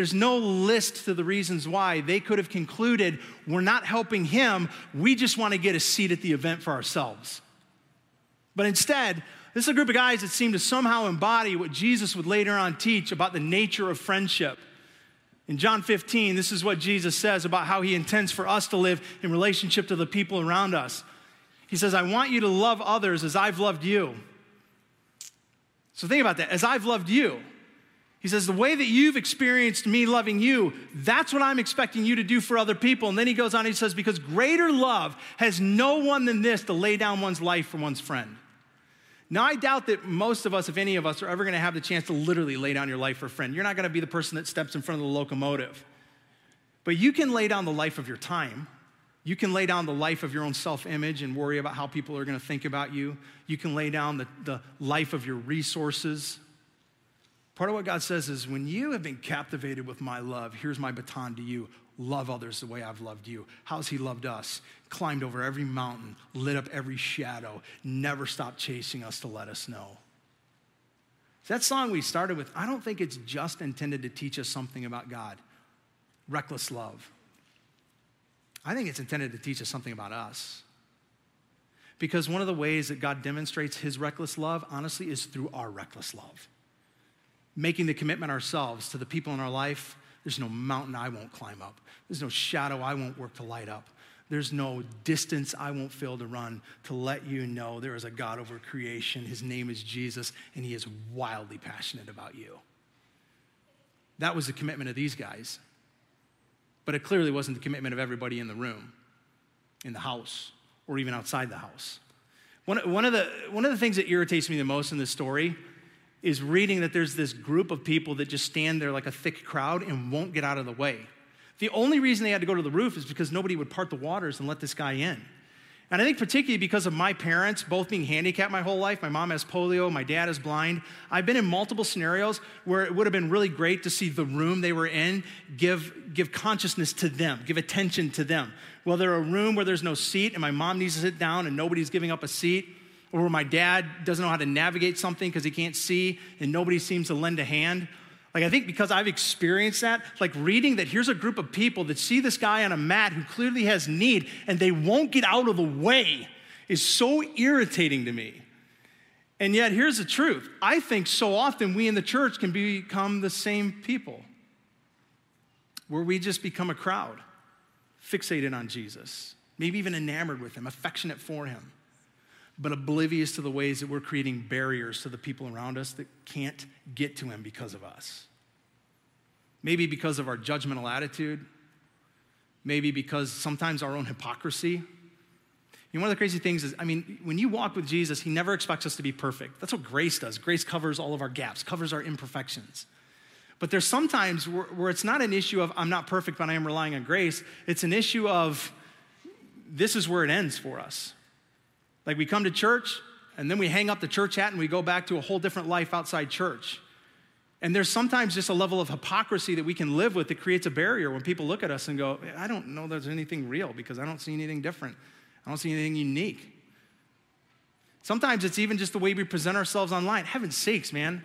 There's no list to the reasons why. They could have concluded, we're not helping him. We just want to get a seat at the event for ourselves. But instead, this is a group of guys that seem to somehow embody what Jesus would later on teach about the nature of friendship. In John 15, this is what Jesus says about how he intends for us to live in relationship to the people around us. He says, I want you to love others as I've loved you. So think about that. As I've loved you. He says, The way that you've experienced me loving you, that's what I'm expecting you to do for other people. And then he goes on, he says, Because greater love has no one than this to lay down one's life for one's friend. Now, I doubt that most of us, if any of us, are ever going to have the chance to literally lay down your life for a friend. You're not going to be the person that steps in front of the locomotive. But you can lay down the life of your time. You can lay down the life of your own self image and worry about how people are going to think about you. You can lay down the, the life of your resources. Part of what God says is when you have been captivated with my love, here's my baton to you love others the way I've loved you. How's He loved us? Climbed over every mountain, lit up every shadow, never stopped chasing us to let us know. That song we started with, I don't think it's just intended to teach us something about God. Reckless love. I think it's intended to teach us something about us. Because one of the ways that God demonstrates his reckless love, honestly, is through our reckless love. Making the commitment ourselves to the people in our life there's no mountain I won't climb up. There's no shadow I won't work to light up. There's no distance I won't fail to run to let you know there is a God over creation. His name is Jesus, and He is wildly passionate about you. That was the commitment of these guys. But it clearly wasn't the commitment of everybody in the room, in the house, or even outside the house. One, one, of the, one of the things that irritates me the most in this story is reading that there's this group of people that just stand there like a thick crowd and won't get out of the way. The only reason they had to go to the roof is because nobody would part the waters and let this guy in. And I think, particularly because of my parents both being handicapped my whole life, my mom has polio, my dad is blind. I've been in multiple scenarios where it would have been really great to see the room they were in give, give consciousness to them, give attention to them. Whether a room where there's no seat and my mom needs to sit down and nobody's giving up a seat, or where my dad doesn't know how to navigate something because he can't see and nobody seems to lend a hand, like, I think because I've experienced that, like reading that here's a group of people that see this guy on a mat who clearly has need and they won't get out of the way is so irritating to me. And yet, here's the truth. I think so often we in the church can become the same people, where we just become a crowd, fixated on Jesus, maybe even enamored with him, affectionate for him but oblivious to the ways that we're creating barriers to the people around us that can't get to Him because of us. Maybe because of our judgmental attitude, maybe because sometimes our own hypocrisy. You know, one of the crazy things is, I mean, when you walk with Jesus, He never expects us to be perfect. That's what grace does. Grace covers all of our gaps, covers our imperfections. But there's sometimes where, where it's not an issue of, I'm not perfect, but I am relying on grace. It's an issue of, this is where it ends for us. Like we come to church and then we hang up the church hat and we go back to a whole different life outside church. And there's sometimes just a level of hypocrisy that we can live with that creates a barrier when people look at us and go, I don't know there's anything real because I don't see anything different. I don't see anything unique. Sometimes it's even just the way we present ourselves online. Heaven's sakes, man.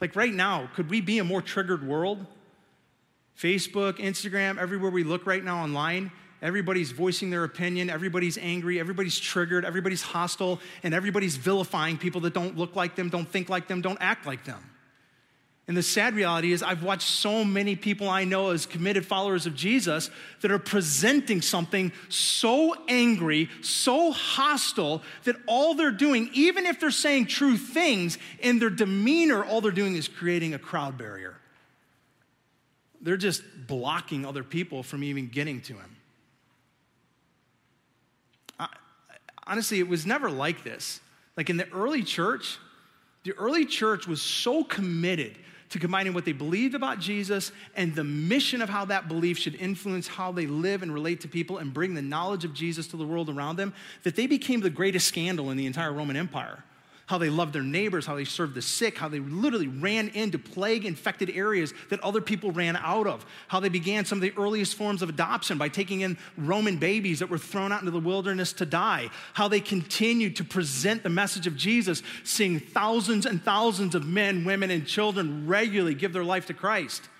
Like right now, could we be a more triggered world? Facebook, Instagram, everywhere we look right now online, Everybody's voicing their opinion. Everybody's angry. Everybody's triggered. Everybody's hostile. And everybody's vilifying people that don't look like them, don't think like them, don't act like them. And the sad reality is, I've watched so many people I know as committed followers of Jesus that are presenting something so angry, so hostile, that all they're doing, even if they're saying true things, in their demeanor, all they're doing is creating a crowd barrier. They're just blocking other people from even getting to him. Honestly, it was never like this. Like in the early church, the early church was so committed to combining what they believed about Jesus and the mission of how that belief should influence how they live and relate to people and bring the knowledge of Jesus to the world around them that they became the greatest scandal in the entire Roman Empire how they loved their neighbors, how they served the sick, how they literally ran into plague infected areas that other people ran out of, how they began some of the earliest forms of adoption by taking in Roman babies that were thrown out into the wilderness to die, how they continued to present the message of Jesus, seeing thousands and thousands of men, women, and children regularly give their life to Christ.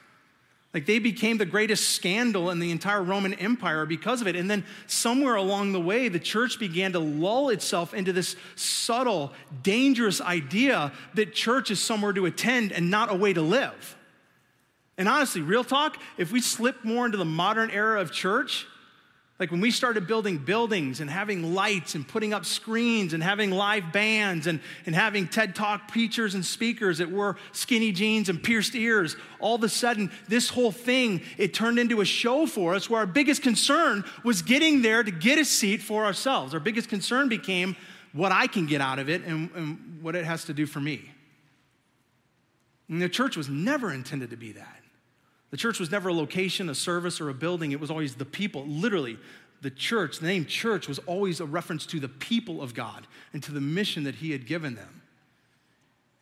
Like they became the greatest scandal in the entire Roman Empire because of it. And then somewhere along the way, the church began to lull itself into this subtle, dangerous idea that church is somewhere to attend and not a way to live. And honestly, real talk, if we slip more into the modern era of church, like when we started building buildings and having lights and putting up screens and having live bands and, and having TED Talk preachers and speakers that wore skinny jeans and pierced ears, all of a sudden, this whole thing, it turned into a show for us where our biggest concern was getting there to get a seat for ourselves. Our biggest concern became what I can get out of it and, and what it has to do for me. And the church was never intended to be that. The church was never a location, a service, or a building. It was always the people. Literally, the church, the name church, was always a reference to the people of God and to the mission that He had given them.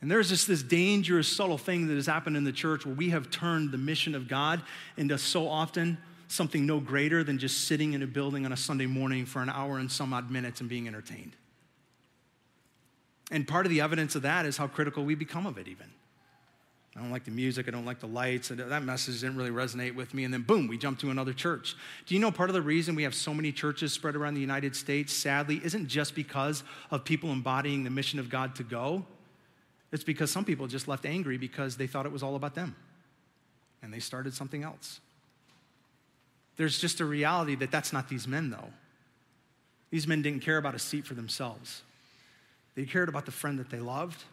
And there's just this dangerous, subtle thing that has happened in the church where we have turned the mission of God into so often something no greater than just sitting in a building on a Sunday morning for an hour and some odd minutes and being entertained. And part of the evidence of that is how critical we become of it, even. I don't like the music. I don't like the lights. That message didn't really resonate with me. And then, boom, we jump to another church. Do you know part of the reason we have so many churches spread around the United States, sadly, isn't just because of people embodying the mission of God to go? It's because some people just left angry because they thought it was all about them and they started something else. There's just a reality that that's not these men, though. These men didn't care about a seat for themselves, they cared about the friend that they loved,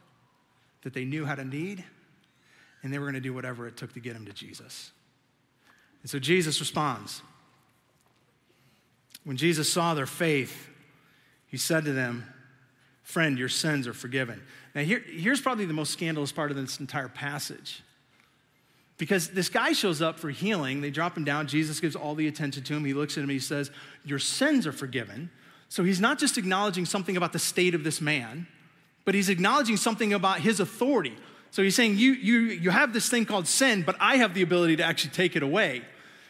that they knew had a need and they were going to do whatever it took to get him to Jesus. And so Jesus responds. When Jesus saw their faith, he said to them, Friend, your sins are forgiven. Now, here, here's probably the most scandalous part of this entire passage. Because this guy shows up for healing. They drop him down. Jesus gives all the attention to him. He looks at him. He says, Your sins are forgiven. So he's not just acknowledging something about the state of this man, but he's acknowledging something about his authority. So he's saying, you, you, you have this thing called sin, but I have the ability to actually take it away.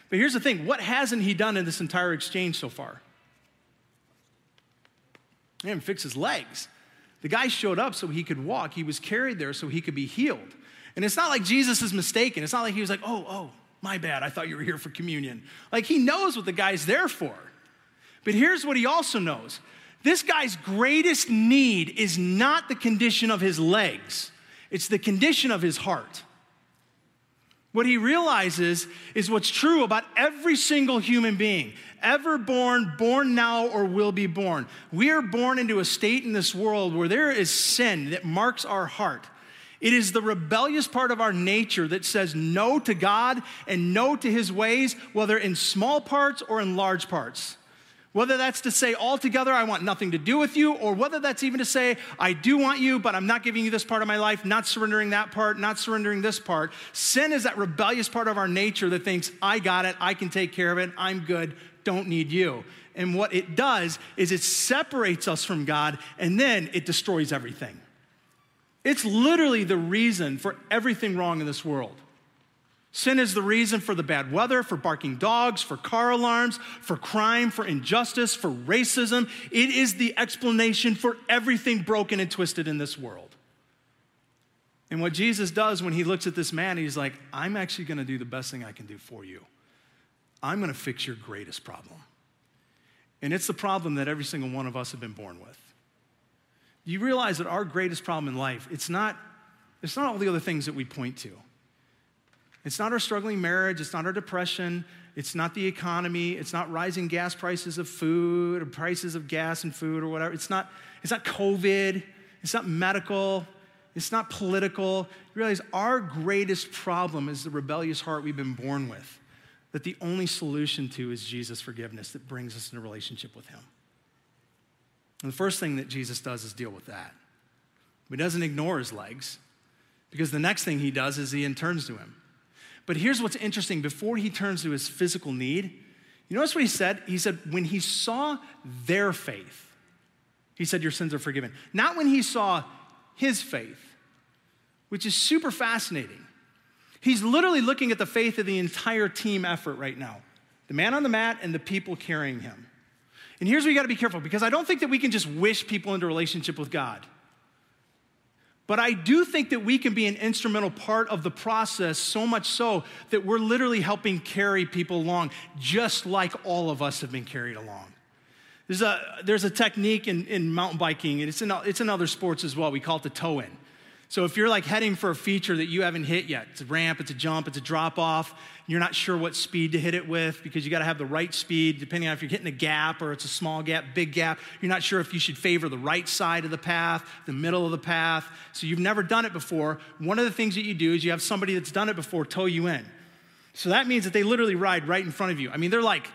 But here's the thing what hasn't he done in this entire exchange so far? He didn't fix his legs. The guy showed up so he could walk. He was carried there so he could be healed. And it's not like Jesus is mistaken. It's not like he was like, oh, oh, my bad. I thought you were here for communion. Like he knows what the guy's there for. But here's what he also knows this guy's greatest need is not the condition of his legs, it's the condition of his heart. What he realizes is what's true about every single human being, ever born, born now, or will be born. We are born into a state in this world where there is sin that marks our heart. It is the rebellious part of our nature that says no to God and no to his ways, whether in small parts or in large parts. Whether that's to say altogether, I want nothing to do with you, or whether that's even to say, I do want you, but I'm not giving you this part of my life, not surrendering that part, not surrendering this part. Sin is that rebellious part of our nature that thinks, I got it, I can take care of it, I'm good, don't need you. And what it does is it separates us from God and then it destroys everything. It's literally the reason for everything wrong in this world. Sin is the reason for the bad weather, for barking dogs, for car alarms, for crime, for injustice, for racism. It is the explanation for everything broken and twisted in this world. And what Jesus does when he looks at this man, he's like, I'm actually going to do the best thing I can do for you. I'm going to fix your greatest problem. And it's the problem that every single one of us have been born with. You realize that our greatest problem in life, it's not, it's not all the other things that we point to. It's not our struggling marriage, it's not our depression, it's not the economy, it's not rising gas prices of food or prices of gas and food or whatever. It's not, it's not COVID, it's not medical, it's not political. You realize our greatest problem is the rebellious heart we've been born with, that the only solution to is Jesus' forgiveness that brings us into relationship with Him. And the first thing that Jesus does is deal with that. He doesn't ignore his legs, because the next thing he does is he turns to him. But here's what's interesting before he turns to his physical need, you notice what he said? He said, when he saw their faith, he said, Your sins are forgiven. Not when he saw his faith, which is super fascinating. He's literally looking at the faith of the entire team effort right now the man on the mat and the people carrying him. And here's where you got to be careful because I don't think that we can just wish people into relationship with God. But I do think that we can be an instrumental part of the process, so much so that we're literally helping carry people along, just like all of us have been carried along. There's a, there's a technique in, in mountain biking, and it's in, it's in other sports as well. We call it the tow in. So if you're like heading for a feature that you haven't hit yet, it's a ramp, it's a jump, it's a drop off, you're not sure what speed to hit it with because you got to have the right speed depending on if you're hitting a gap or it's a small gap, big gap. You're not sure if you should favor the right side of the path, the middle of the path. So you've never done it before. One of the things that you do is you have somebody that's done it before tow you in. So that means that they literally ride right in front of you. I mean, they're like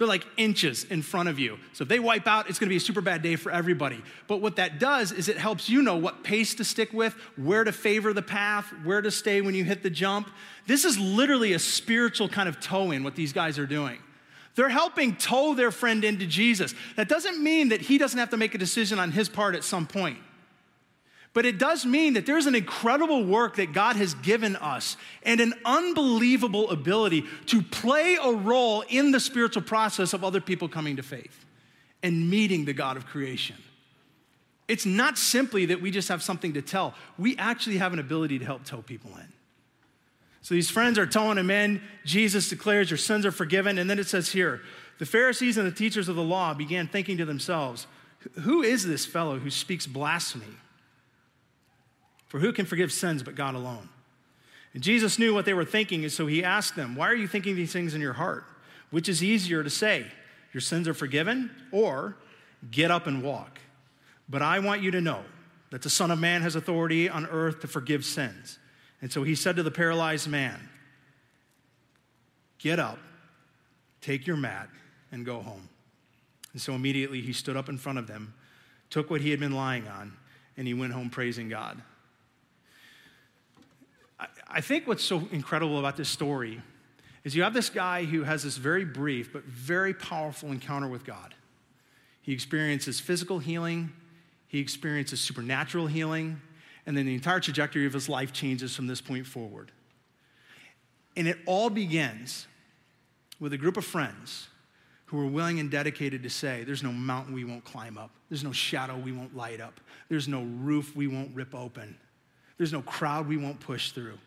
they're like inches in front of you. So if they wipe out, it's gonna be a super bad day for everybody. But what that does is it helps you know what pace to stick with, where to favor the path, where to stay when you hit the jump. This is literally a spiritual kind of tow in what these guys are doing. They're helping tow their friend into Jesus. That doesn't mean that he doesn't have to make a decision on his part at some point. But it does mean that there's an incredible work that God has given us and an unbelievable ability to play a role in the spiritual process of other people coming to faith and meeting the God of creation. It's not simply that we just have something to tell, we actually have an ability to help tow people in. So these friends are towing him in. Jesus declares, Your sins are forgiven. And then it says here, the Pharisees and the teachers of the law began thinking to themselves, Who is this fellow who speaks blasphemy? For who can forgive sins but God alone? And Jesus knew what they were thinking, and so he asked them, Why are you thinking these things in your heart? Which is easier to say, Your sins are forgiven, or Get up and walk? But I want you to know that the Son of Man has authority on earth to forgive sins. And so he said to the paralyzed man, Get up, take your mat, and go home. And so immediately he stood up in front of them took what he had been lying on, and he went home praising God. I, think what's so incredible about this story is you have this guy who has this very brief but very powerful encounter with God. He experiences physical healing, he experiences supernatural healing, and then the entire trajectory of his life changes from this point forward. And it all begins with a group of friends who are willing and dedicated to say, There's no mountain we won't climb up, there's no shadow we won't light up, there's no roof we won't rip open, there's no crowd we won't push through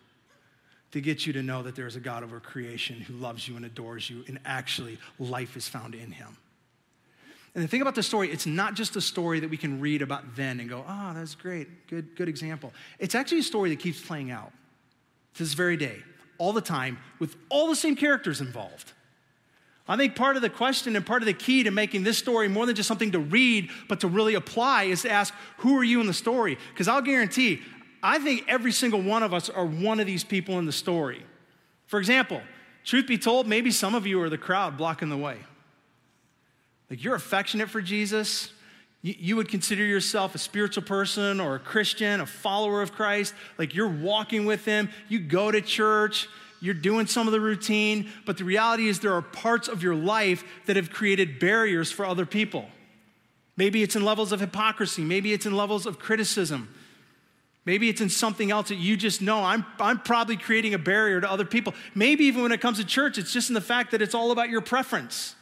to get you to know that there is a God over creation who loves you and adores you, and actually life is found in him. And the thing about the story, it's not just a story that we can read about then and go, oh, that's great, good, good example. It's actually a story that keeps playing out to this very day, all the time, with all the same characters involved. I think part of the question and part of the key to making this story more than just something to read, but to really apply is to ask, who are you in the story? Because I'll guarantee, I think every single one of us are one of these people in the story. For example, truth be told, maybe some of you are the crowd blocking the way. Like you're affectionate for Jesus. You, would consider yourself a spiritual person or a Christian, a follower of Christ. Like you're walking with Him. You go to church you're doing some of the routine, but the reality is there are parts of your life that have created barriers for other people. Maybe it's in levels of hypocrisy, maybe it's in levels of criticism. Maybe it's in something else that you just know. I'm, I'm probably creating a barrier to other people. Maybe even when it comes to church, it's just in the fact that it's all about your preference.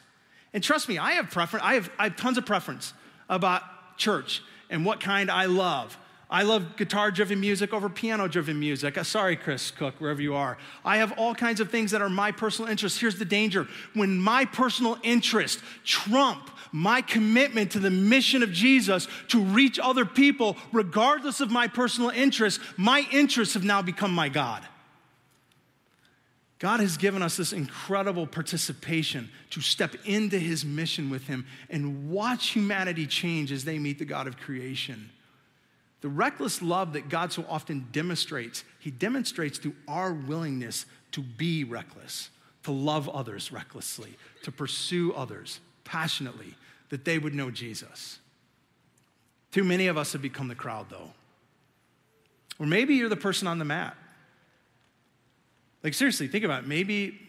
And trust me, I have preference. I have, I have tons of preference about church and what kind I love. I love guitar driven music over piano driven music. Uh, sorry, Chris Cook, wherever you are. I have all kinds of things that are my personal interests. Here's the danger when my personal interest trump my commitment to the mission of Jesus to reach other people, regardless of my personal interests, my interests have now become my God. God has given us this incredible participation to step into his mission with him and watch humanity change as they meet the God of creation. The reckless love that God so often demonstrates, He demonstrates through our willingness to be reckless, to love others recklessly, to pursue others passionately, that they would know Jesus. Too many of us have become the crowd, though. Or maybe you're the person on the mat. Like, seriously, think about it. Maybe,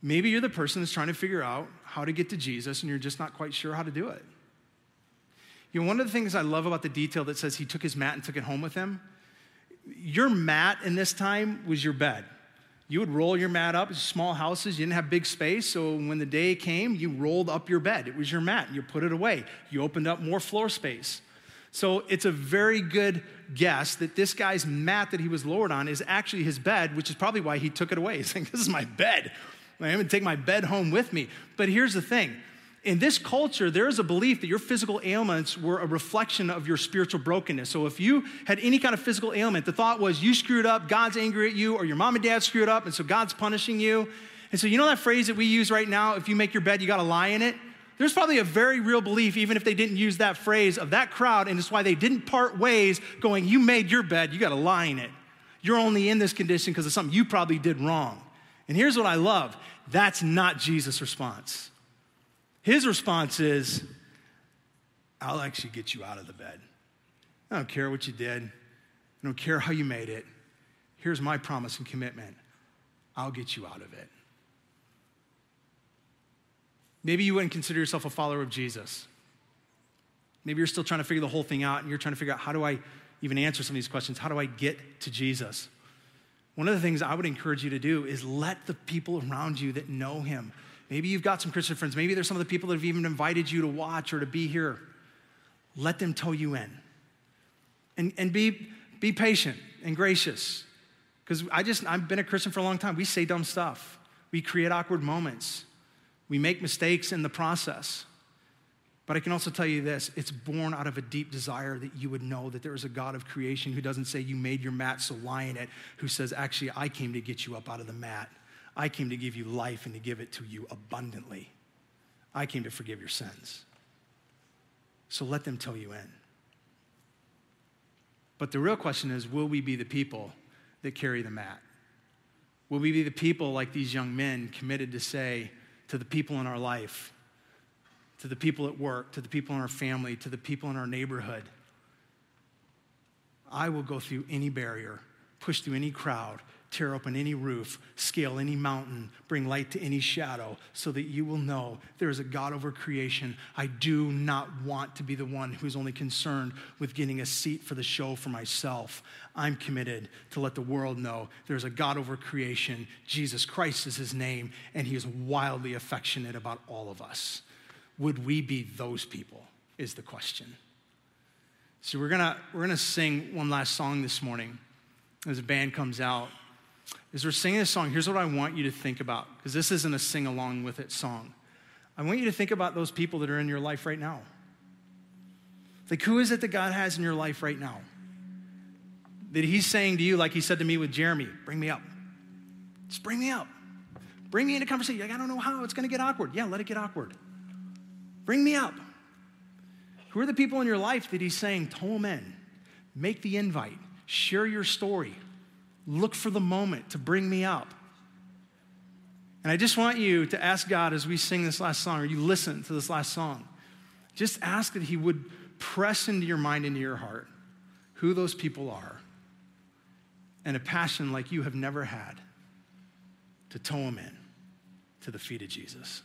maybe you're the person that's trying to figure out how to get to Jesus and you're just not quite sure how to do it. You know, one of the things I love about the detail that says he took his mat and took it home with him, your mat in this time was your bed. You would roll your mat up, small houses, you didn't have big space, so when the day came, you rolled up your bed. It was your mat, you put it away. You opened up more floor space. So it's a very good guess that this guy's mat that he was lowered on is actually his bed, which is probably why he took it away. [laughs] He's like, This is my bed. I'm going to take my bed home with me. But here's the thing in this culture, there is a belief that your physical ailments were a reflection of your spiritual brokenness. So if you had any kind of physical ailment, the thought was you screwed up, God's angry at you, or your mom and dad screwed up, and so God's punishing you. And so, you know that phrase that we use right now if you make your bed, you got to lie in it? There's probably a very real belief, even if they didn't use that phrase, of that crowd, and it's why they didn't part ways going, You made your bed, you got to lie in it. You're only in this condition because of something you probably did wrong. And here's what I love that's not Jesus' response. His response is, I'll actually get you out of the bed. I don't care what you did, I don't care how you made it. Here's my promise and commitment I'll get you out of it. Maybe you wouldn't consider yourself a follower of Jesus. Maybe you're still trying to figure the whole thing out and you're trying to figure out how do I even answer some of these questions? How do I get to Jesus? One of the things I would encourage you to do is let the people around you that know him Maybe you've got some Christian friends. Maybe there's some of the people that have even invited you to watch or to be here. Let them tow you in. And, and be, be patient and gracious. Because I just, I've been a Christian for a long time. We say dumb stuff, we create awkward moments, we make mistakes in the process. But I can also tell you this it's born out of a deep desire that you would know that there is a God of creation who doesn't say, You made your mat, so lie in it, who says, Actually, I came to get you up out of the mat. I came to give you life and to give it to you abundantly. I came to forgive your sins. So let them tow you in. But the real question is will we be the people that carry the mat? Will we be the people like these young men committed to say to the people in our life, to the people at work, to the people in our family, to the people in our neighborhood. I will go through any barrier, push through any crowd, tear open any roof, scale any mountain, bring light to any shadow, so that you will know there is a God over creation. I do not want to be the one who's only concerned with getting a seat for the show for myself. I'm committed to let the world know there's a God over creation. Jesus Christ is his name, and he is wildly affectionate about all of us. Would we be those people? Is the question. So we're gonna we're gonna sing one last song this morning as the band comes out. As we're singing this song, here's what I want you to think about, because this isn't a sing along with it song. I want you to think about those people that are in your life right now. Like, who is it that God has in your life right now? That He's saying to you, like He said to me with Jeremy, bring me up. Just bring me up. Bring me into conversation. Like, I don't know how. It's going to get awkward. Yeah, let it get awkward. Bring me up. Who are the people in your life that He's saying, them in, make the invite, share your story, look for the moment to bring me up. And I just want you to ask God as we sing this last song, or you listen to this last song, just ask that He would press into your mind, into your heart, who those people are, and a passion like you have never had to tow them in to the feet of Jesus.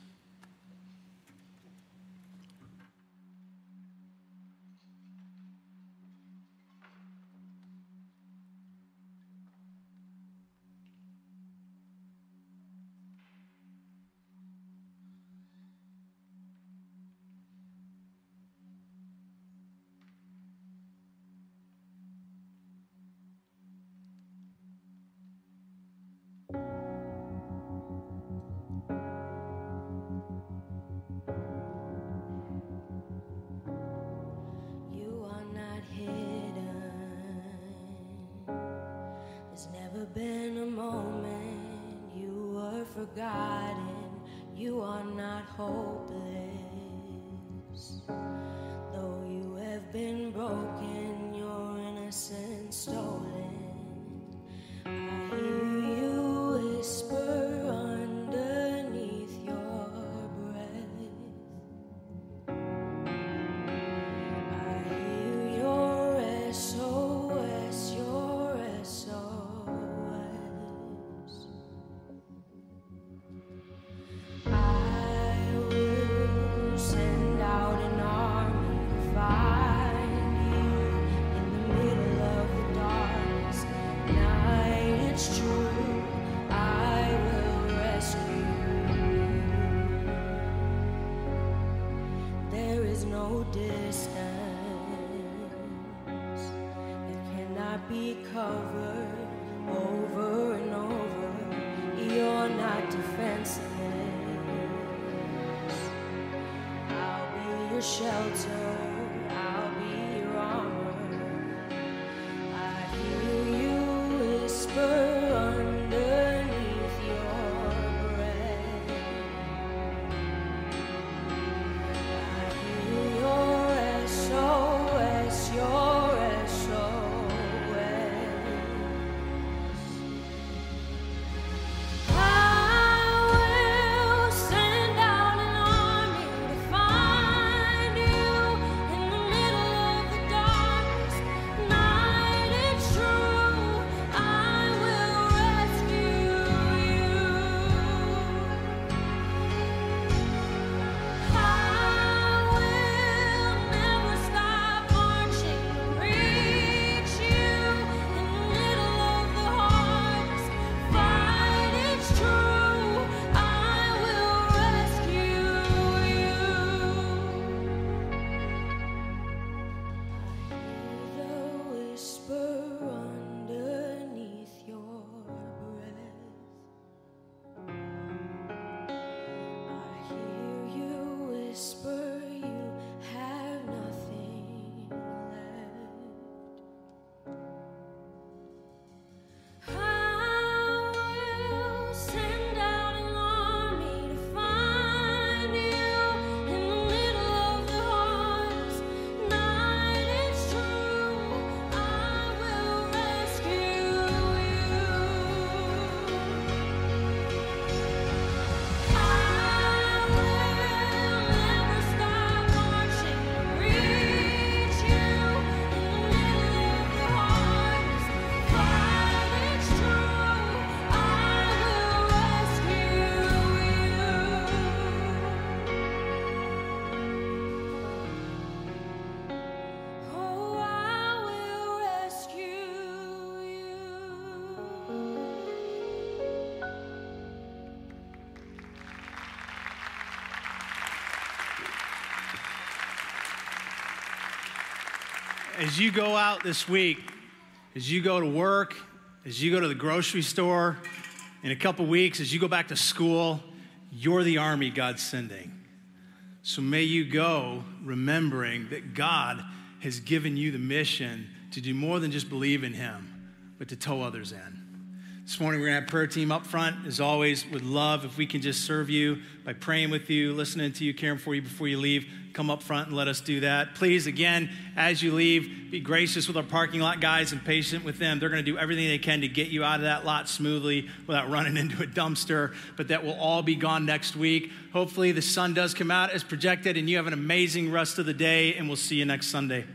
Forgotten. You are not hopeless. As you go out this week, as you go to work, as you go to the grocery store, in a couple weeks, as you go back to school, you're the army God's sending. So may you go remembering that God has given you the mission to do more than just believe in Him, but to tow others in. This morning, we're going to have prayer team up front. As always, would love if we can just serve you by praying with you, listening to you, caring for you before you leave. Come up front and let us do that. Please, again, as you leave, be gracious with our parking lot guys and patient with them. They're going to do everything they can to get you out of that lot smoothly without running [laughs] into a dumpster, but that will all be gone next week. Hopefully, the sun does come out as projected, and you have an amazing rest of the day, and we'll see you next Sunday.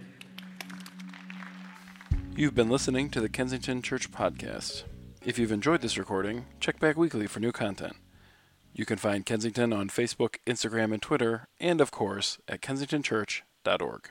You've been listening to the Kensington Church Podcast. If you've enjoyed this recording, check back weekly for new content. You can find Kensington on Facebook, Instagram, and Twitter, and of course at kensingtonchurch.org.